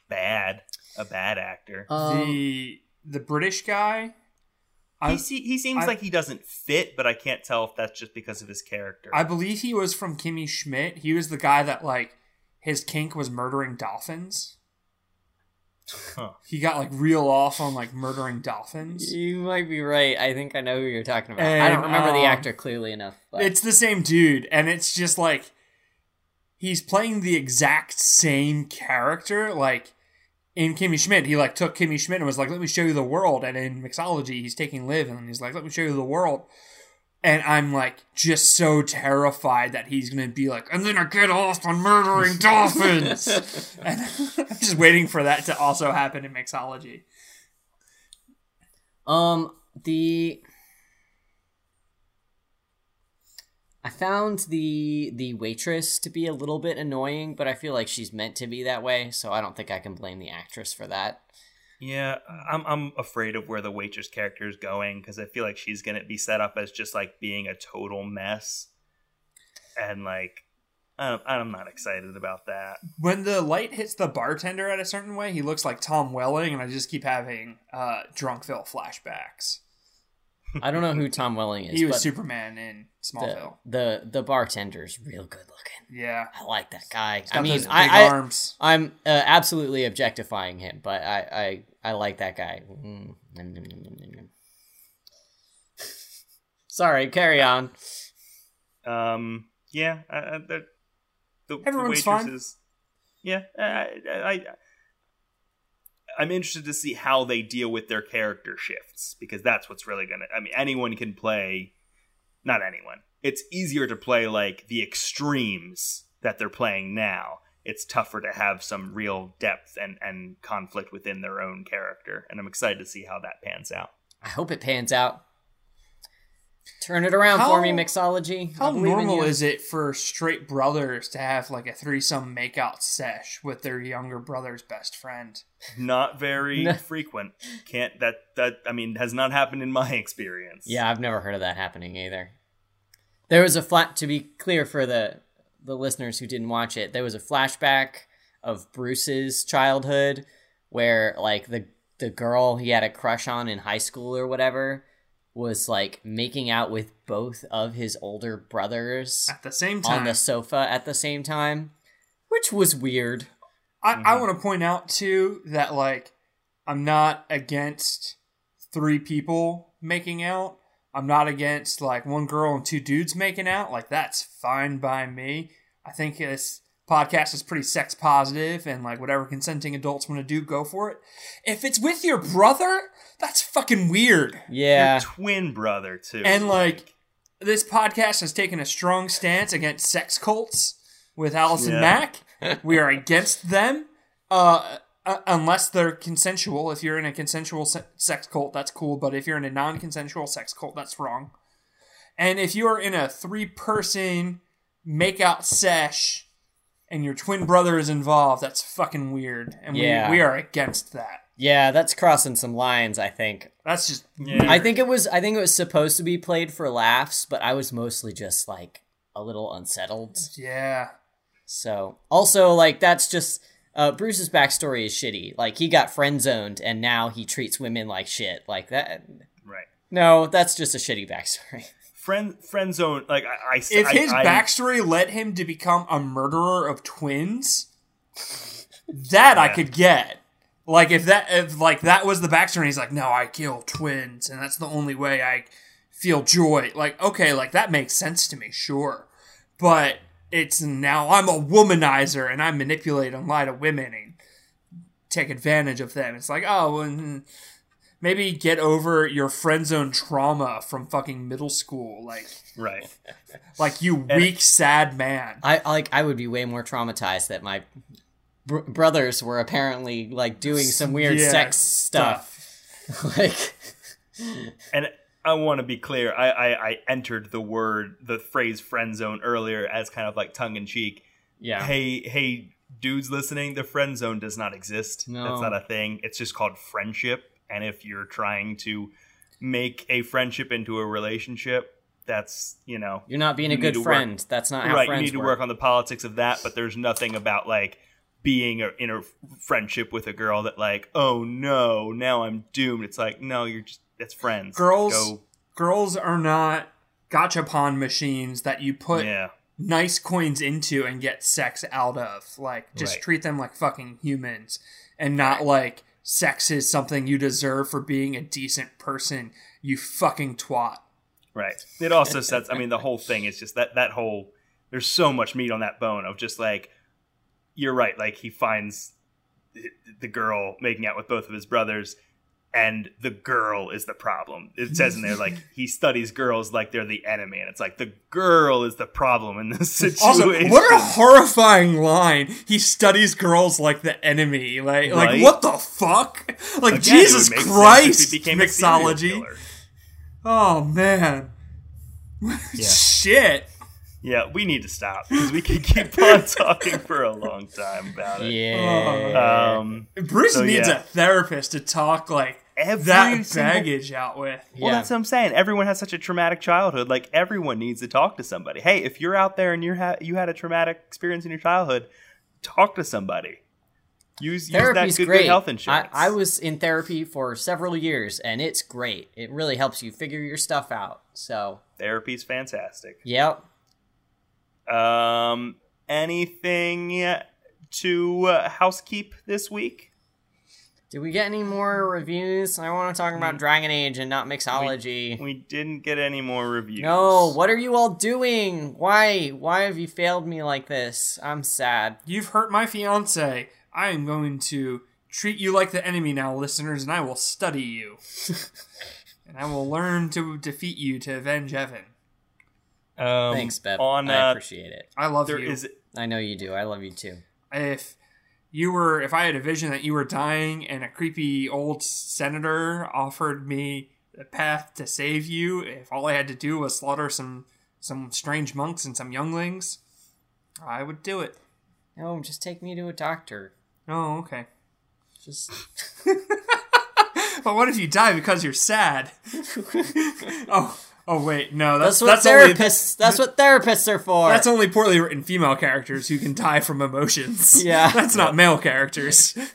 Speaker 1: bad, a bad actor.
Speaker 4: um,
Speaker 3: the the British guy, I,
Speaker 1: he se- he seems
Speaker 3: I-
Speaker 1: like he doesn't fit, but I can't tell if that's just because of his character.
Speaker 3: I believe he was from Kimmy Schmidt. He was the guy that like his kink was murdering dolphins.
Speaker 1: Huh.
Speaker 3: He got like real off on like murdering dolphins.
Speaker 4: you might be right i think i know who you're talking about i don't remember the
Speaker 3: um,
Speaker 4: actor clearly enough but
Speaker 3: It's the same dude, and it's just like he's playing the exact same character. Like in Kimmy Schmidt, he like took Kimmy Schmidt and was like, "Let me show you the world." And in Mixology, he's taking Liv and he's like, "Let me show you the world." And I'm like just so terrified that he's gonna be like, and then I get off on murdering dolphins. and I'm just waiting for that to also happen in Mixology.
Speaker 4: Um, the I found the the waitress to be a little bit annoying, but I feel like she's meant to be that way, so I don't think I can blame the actress for that.
Speaker 1: Yeah, I'm I'm afraid of where the waitress character is going because I feel like she's gonna be set up as just like being a total mess, and like I'm, I'm not excited about that.
Speaker 3: When the light hits the bartender at a certain way, he looks like Tom Welling, and I just keep having uh, Drunkville flashbacks.
Speaker 4: I don't know who Tom Welling is.
Speaker 3: He was
Speaker 4: but
Speaker 3: Superman in Smallville.
Speaker 4: the the bartender's real good looking.
Speaker 3: Yeah,
Speaker 4: I like that guy.
Speaker 3: He's
Speaker 4: I
Speaker 3: got
Speaker 4: mean,
Speaker 3: those big
Speaker 4: I, I
Speaker 3: arms.
Speaker 4: I'm uh, absolutely objectifying him, but I I, I like that guy. Mm. Sorry, carry on.
Speaker 1: Um, yeah, I, I, the, the
Speaker 3: Everyone's
Speaker 1: the
Speaker 3: fine.
Speaker 1: waitresses, Yeah, I, I, I, I'm interested to see how they deal with their character shifts because that's what's really gonna. I mean, anyone can play, not anyone. It's easier to play like the extremes that they're playing now. It's tougher to have some real depth and and conflict within their own character, and I'm excited to see how that pans out.
Speaker 4: I hope it pans out. Turn it around for me, mixology.
Speaker 3: How normal is it for straight brothers to have like a threesome makeout sesh with their younger brother's best friend?
Speaker 1: Not very
Speaker 4: No.
Speaker 1: frequent. Can't that that I mean has not happened in my experience.
Speaker 4: Yeah, I've never heard of that happening either. There was a flat to be clear for the the listeners who didn't watch it. There was a flashback of Bruce's childhood where like the the girl he had a crush on in high school or whatever was like making out with both of his older brothers
Speaker 3: At the same time,
Speaker 4: on the sofa at the same time, which was weird.
Speaker 3: I, I
Speaker 1: Mm-hmm.
Speaker 3: want to point out too that like I'm not against three people making out. I'm not against like one girl and two dudes making out. Like that's fine by me. I think this podcast is pretty sex positive and like whatever consenting adults want to do, go for it. If it's with your brother, that's fucking weird.
Speaker 4: Yeah.
Speaker 1: Your twin brother too.
Speaker 3: And like this podcast has taken a strong stance against sex cults with Allison
Speaker 1: Yeah.
Speaker 3: Mack. we are against them, uh, uh, unless they're consensual. If you're in a consensual se- sex cult, that's cool. But if you're in a non-consensual sex cult, that's wrong. And if you are in a three-person makeout sesh and your twin brother is involved, that's fucking weird. And
Speaker 4: Yeah.
Speaker 3: we, we are against that.
Speaker 4: Yeah, that's crossing some lines, I think.
Speaker 3: That's just
Speaker 1: Yeah.
Speaker 4: I think it was I think it was supposed to be played for laughs, but I was mostly just like a little unsettled.
Speaker 3: yeah.
Speaker 4: So also like that's just uh, Bruce's backstory is shitty. Like he got friend zoned and now he treats women like shit. Like that.
Speaker 1: right.
Speaker 4: No, that's just a shitty backstory.
Speaker 1: friend friend zone. Like I, I
Speaker 3: If
Speaker 1: I-
Speaker 3: his
Speaker 1: I-
Speaker 3: backstory led him to become a murderer of twins, that I could get. Like if that if like that was the backstory, and he's like, no, I kill twins, and that's the only way I feel joy. Like okay, like that makes sense to me, sure, but it's now I'm a womanizer and I manipulate and lie to women and take advantage of them. It's like oh, and mm, maybe get over your friend zone trauma from fucking middle school, like.
Speaker 1: right.
Speaker 3: Like you weak, sad man.
Speaker 4: I like. I would be way more traumatized that my br- brothers were apparently like doing some weird
Speaker 3: Yeah,
Speaker 4: sex stuff. like,
Speaker 1: And I want to be clear. I, I I entered the word, the phrase "friend zone" earlier as kind of like tongue in cheek.
Speaker 4: yeah,
Speaker 1: Hey, hey, dudes listening, the friend zone does not exist.
Speaker 4: No.
Speaker 1: That's not a thing. It's just called friendship. And if you're trying to make a friendship into a relationship, that's you know
Speaker 4: you're not being
Speaker 1: you
Speaker 4: a good
Speaker 1: to work-
Speaker 4: friend. That's not how
Speaker 1: right. You
Speaker 4: friends
Speaker 1: need to
Speaker 4: work.
Speaker 1: work on the politics of that, but there's nothing about like being a, in a friendship with a girl that like, oh no, now I'm doomed. It's like, no, you're just that's friends.
Speaker 3: Girls,
Speaker 1: Go,
Speaker 3: girls are not gachapon machines that you put
Speaker 1: yeah,
Speaker 3: nice coins into and get sex out of. Like, just
Speaker 1: Right.
Speaker 3: treat them like fucking humans, and not like sex is something you deserve for being a decent person. You fucking twat.
Speaker 1: right. It also sets. I mean, the whole thing is just that that whole. There's so much meat on that bone of just like, you're right. Like he finds the- the girl making out with both of his brothers. And the girl is the problem. It says in there like he studies girls like they're the enemy, and it's like the girl is the problem in this situation.
Speaker 3: Also, what a horrifying line! He studies girls like the enemy. Like, like what the fuck? Like
Speaker 1: Again,
Speaker 3: Jesus
Speaker 1: would make sense if
Speaker 3: Christ!
Speaker 1: he became a
Speaker 3: mixology.
Speaker 1: killer.
Speaker 3: Oh man. Yeah. Shit.
Speaker 1: Yeah, we need to stop because we could keep on talking for a long time about it.
Speaker 4: Yeah.
Speaker 1: Um,
Speaker 3: Bruce
Speaker 1: So,
Speaker 3: needs
Speaker 1: yeah.
Speaker 3: a therapist to talk like
Speaker 1: Every
Speaker 3: that
Speaker 1: single-
Speaker 3: baggage out with.
Speaker 1: well,
Speaker 4: Yeah.
Speaker 1: that's what I'm saying. Everyone has such a traumatic childhood. Like everyone needs to talk to somebody. Hey, if you're out there and you're ha- you had a traumatic experience in your childhood, talk to somebody. Use, use that
Speaker 4: Therapy's
Speaker 1: good,
Speaker 4: great.
Speaker 1: good health
Speaker 4: I,
Speaker 1: insurance.
Speaker 4: I was in therapy for several years, and it's great. It really helps you figure your stuff out. So,
Speaker 1: Therapy's fantastic.
Speaker 4: yep.
Speaker 1: Um, anything to uh, housekeep this week?
Speaker 4: Did we get any more reviews? I want to talk about Dragon Age and not mixology.
Speaker 1: We didn't get any more reviews.
Speaker 4: no, what are you all doing? Why? Why have you failed me like this? I'm sad.
Speaker 3: You've hurt my fiance. I am going to treat you like the enemy now, listeners, and I will study you. and I will learn to defeat you to avenge Evan.
Speaker 1: Um,
Speaker 4: Thanks, Beb.
Speaker 1: On
Speaker 4: I
Speaker 1: uh,
Speaker 4: appreciate it.
Speaker 3: I love
Speaker 1: there
Speaker 3: you.
Speaker 1: is
Speaker 4: I know you do. I love you too.
Speaker 3: if you were if I had a vision that you were dying and a creepy old senator offered me a path to save you, if all I had to do was slaughter some some strange monks and some younglings, I would do it.
Speaker 4: No, just take me to a doctor.
Speaker 3: Oh, okay.
Speaker 4: Just
Speaker 3: But what if you die because you're sad? oh, oh wait, no, that's
Speaker 4: that's what
Speaker 3: that's only
Speaker 4: therapists. that's what therapists are for.
Speaker 3: that's only poorly written female characters who can die from emotions.
Speaker 4: Yeah.
Speaker 3: that's not male characters.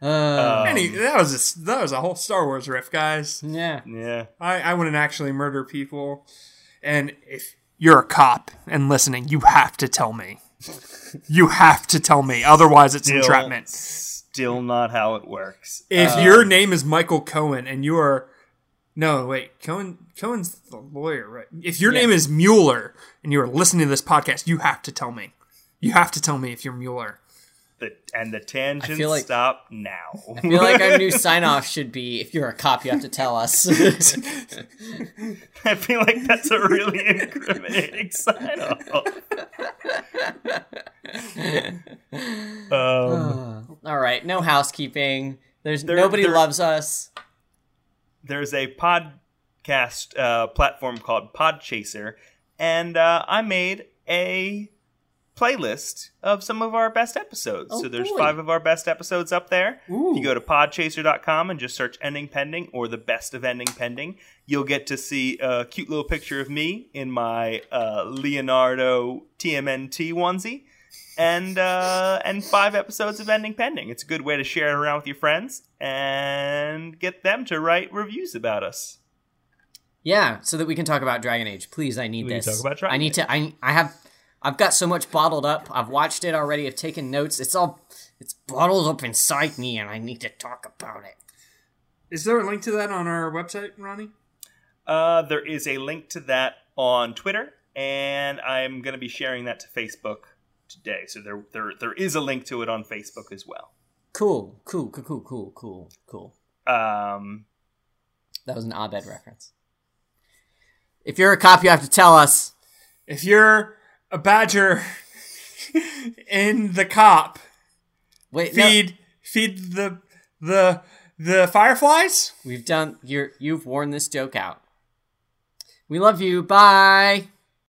Speaker 4: Uh,
Speaker 1: um,
Speaker 3: Any, that was a, that was a whole Star Wars riff, guys.
Speaker 4: yeah.
Speaker 1: yeah.
Speaker 3: I, I wouldn't actually murder people. And if you're a cop and listening, you have to tell me. You have to tell me. Otherwise, it's
Speaker 1: Still-
Speaker 3: entrapment.
Speaker 1: Still not how it works.
Speaker 3: If
Speaker 1: Um,
Speaker 3: your name is Michael Cohen and you are. No, wait. Cohen Cohen's the lawyer, right? If your
Speaker 4: Yeah.
Speaker 3: name is Mueller and you are listening to this podcast, you have to tell me. You have to tell me if you're Mueller.
Speaker 1: the, and the tangents
Speaker 4: like-
Speaker 1: stop now.
Speaker 4: I feel like our new sign off should be if you're a cop, you have to tell us.
Speaker 1: I feel like that's a really incriminating sign off. um,
Speaker 4: All right, no housekeeping. There's
Speaker 1: There-
Speaker 4: nobody
Speaker 1: there-
Speaker 4: loves us.
Speaker 1: There's a podcast uh, platform called Podchaser, and uh, I made a playlist of some of our best episodes.
Speaker 4: Oh,
Speaker 1: so there's
Speaker 4: boy.
Speaker 1: five of our best episodes up there.
Speaker 3: Ooh.
Speaker 1: If you go to podchaser.com and just search Ending Pending or the best of Ending Pending, you'll get to see a cute little picture of me in my uh, Leonardo TMNT onesie. And uh, and five episodes of Ending Pending. It's a good way to share it around with your friends and get them to write reviews about us.
Speaker 4: Yeah, so that we can talk about Dragon Age. Please, I need
Speaker 1: We can
Speaker 4: this.
Speaker 1: talk about Dragon
Speaker 4: I need to. I I have. I've got so much bottled up. I've watched it already. I've taken notes. It's all. It's bottled up inside me, and I need to talk about it.
Speaker 3: Is there a link to that on our website, Ronnie?
Speaker 1: Uh, there is a link to that on Twitter, and I'm going to be sharing that to Facebook today. So there, there, there is a link to it on Facebook as well.
Speaker 4: Cool, cool, cool, cool, cool, cool, cool.
Speaker 1: Um,
Speaker 4: That was an Abed reference. If you're a cop, you have to tell us.
Speaker 3: If you're a badger in the cop,
Speaker 4: Wait, no,
Speaker 3: feed feed the the the fireflies.
Speaker 4: we've done. You're you've worn this joke out. We love you. Bye.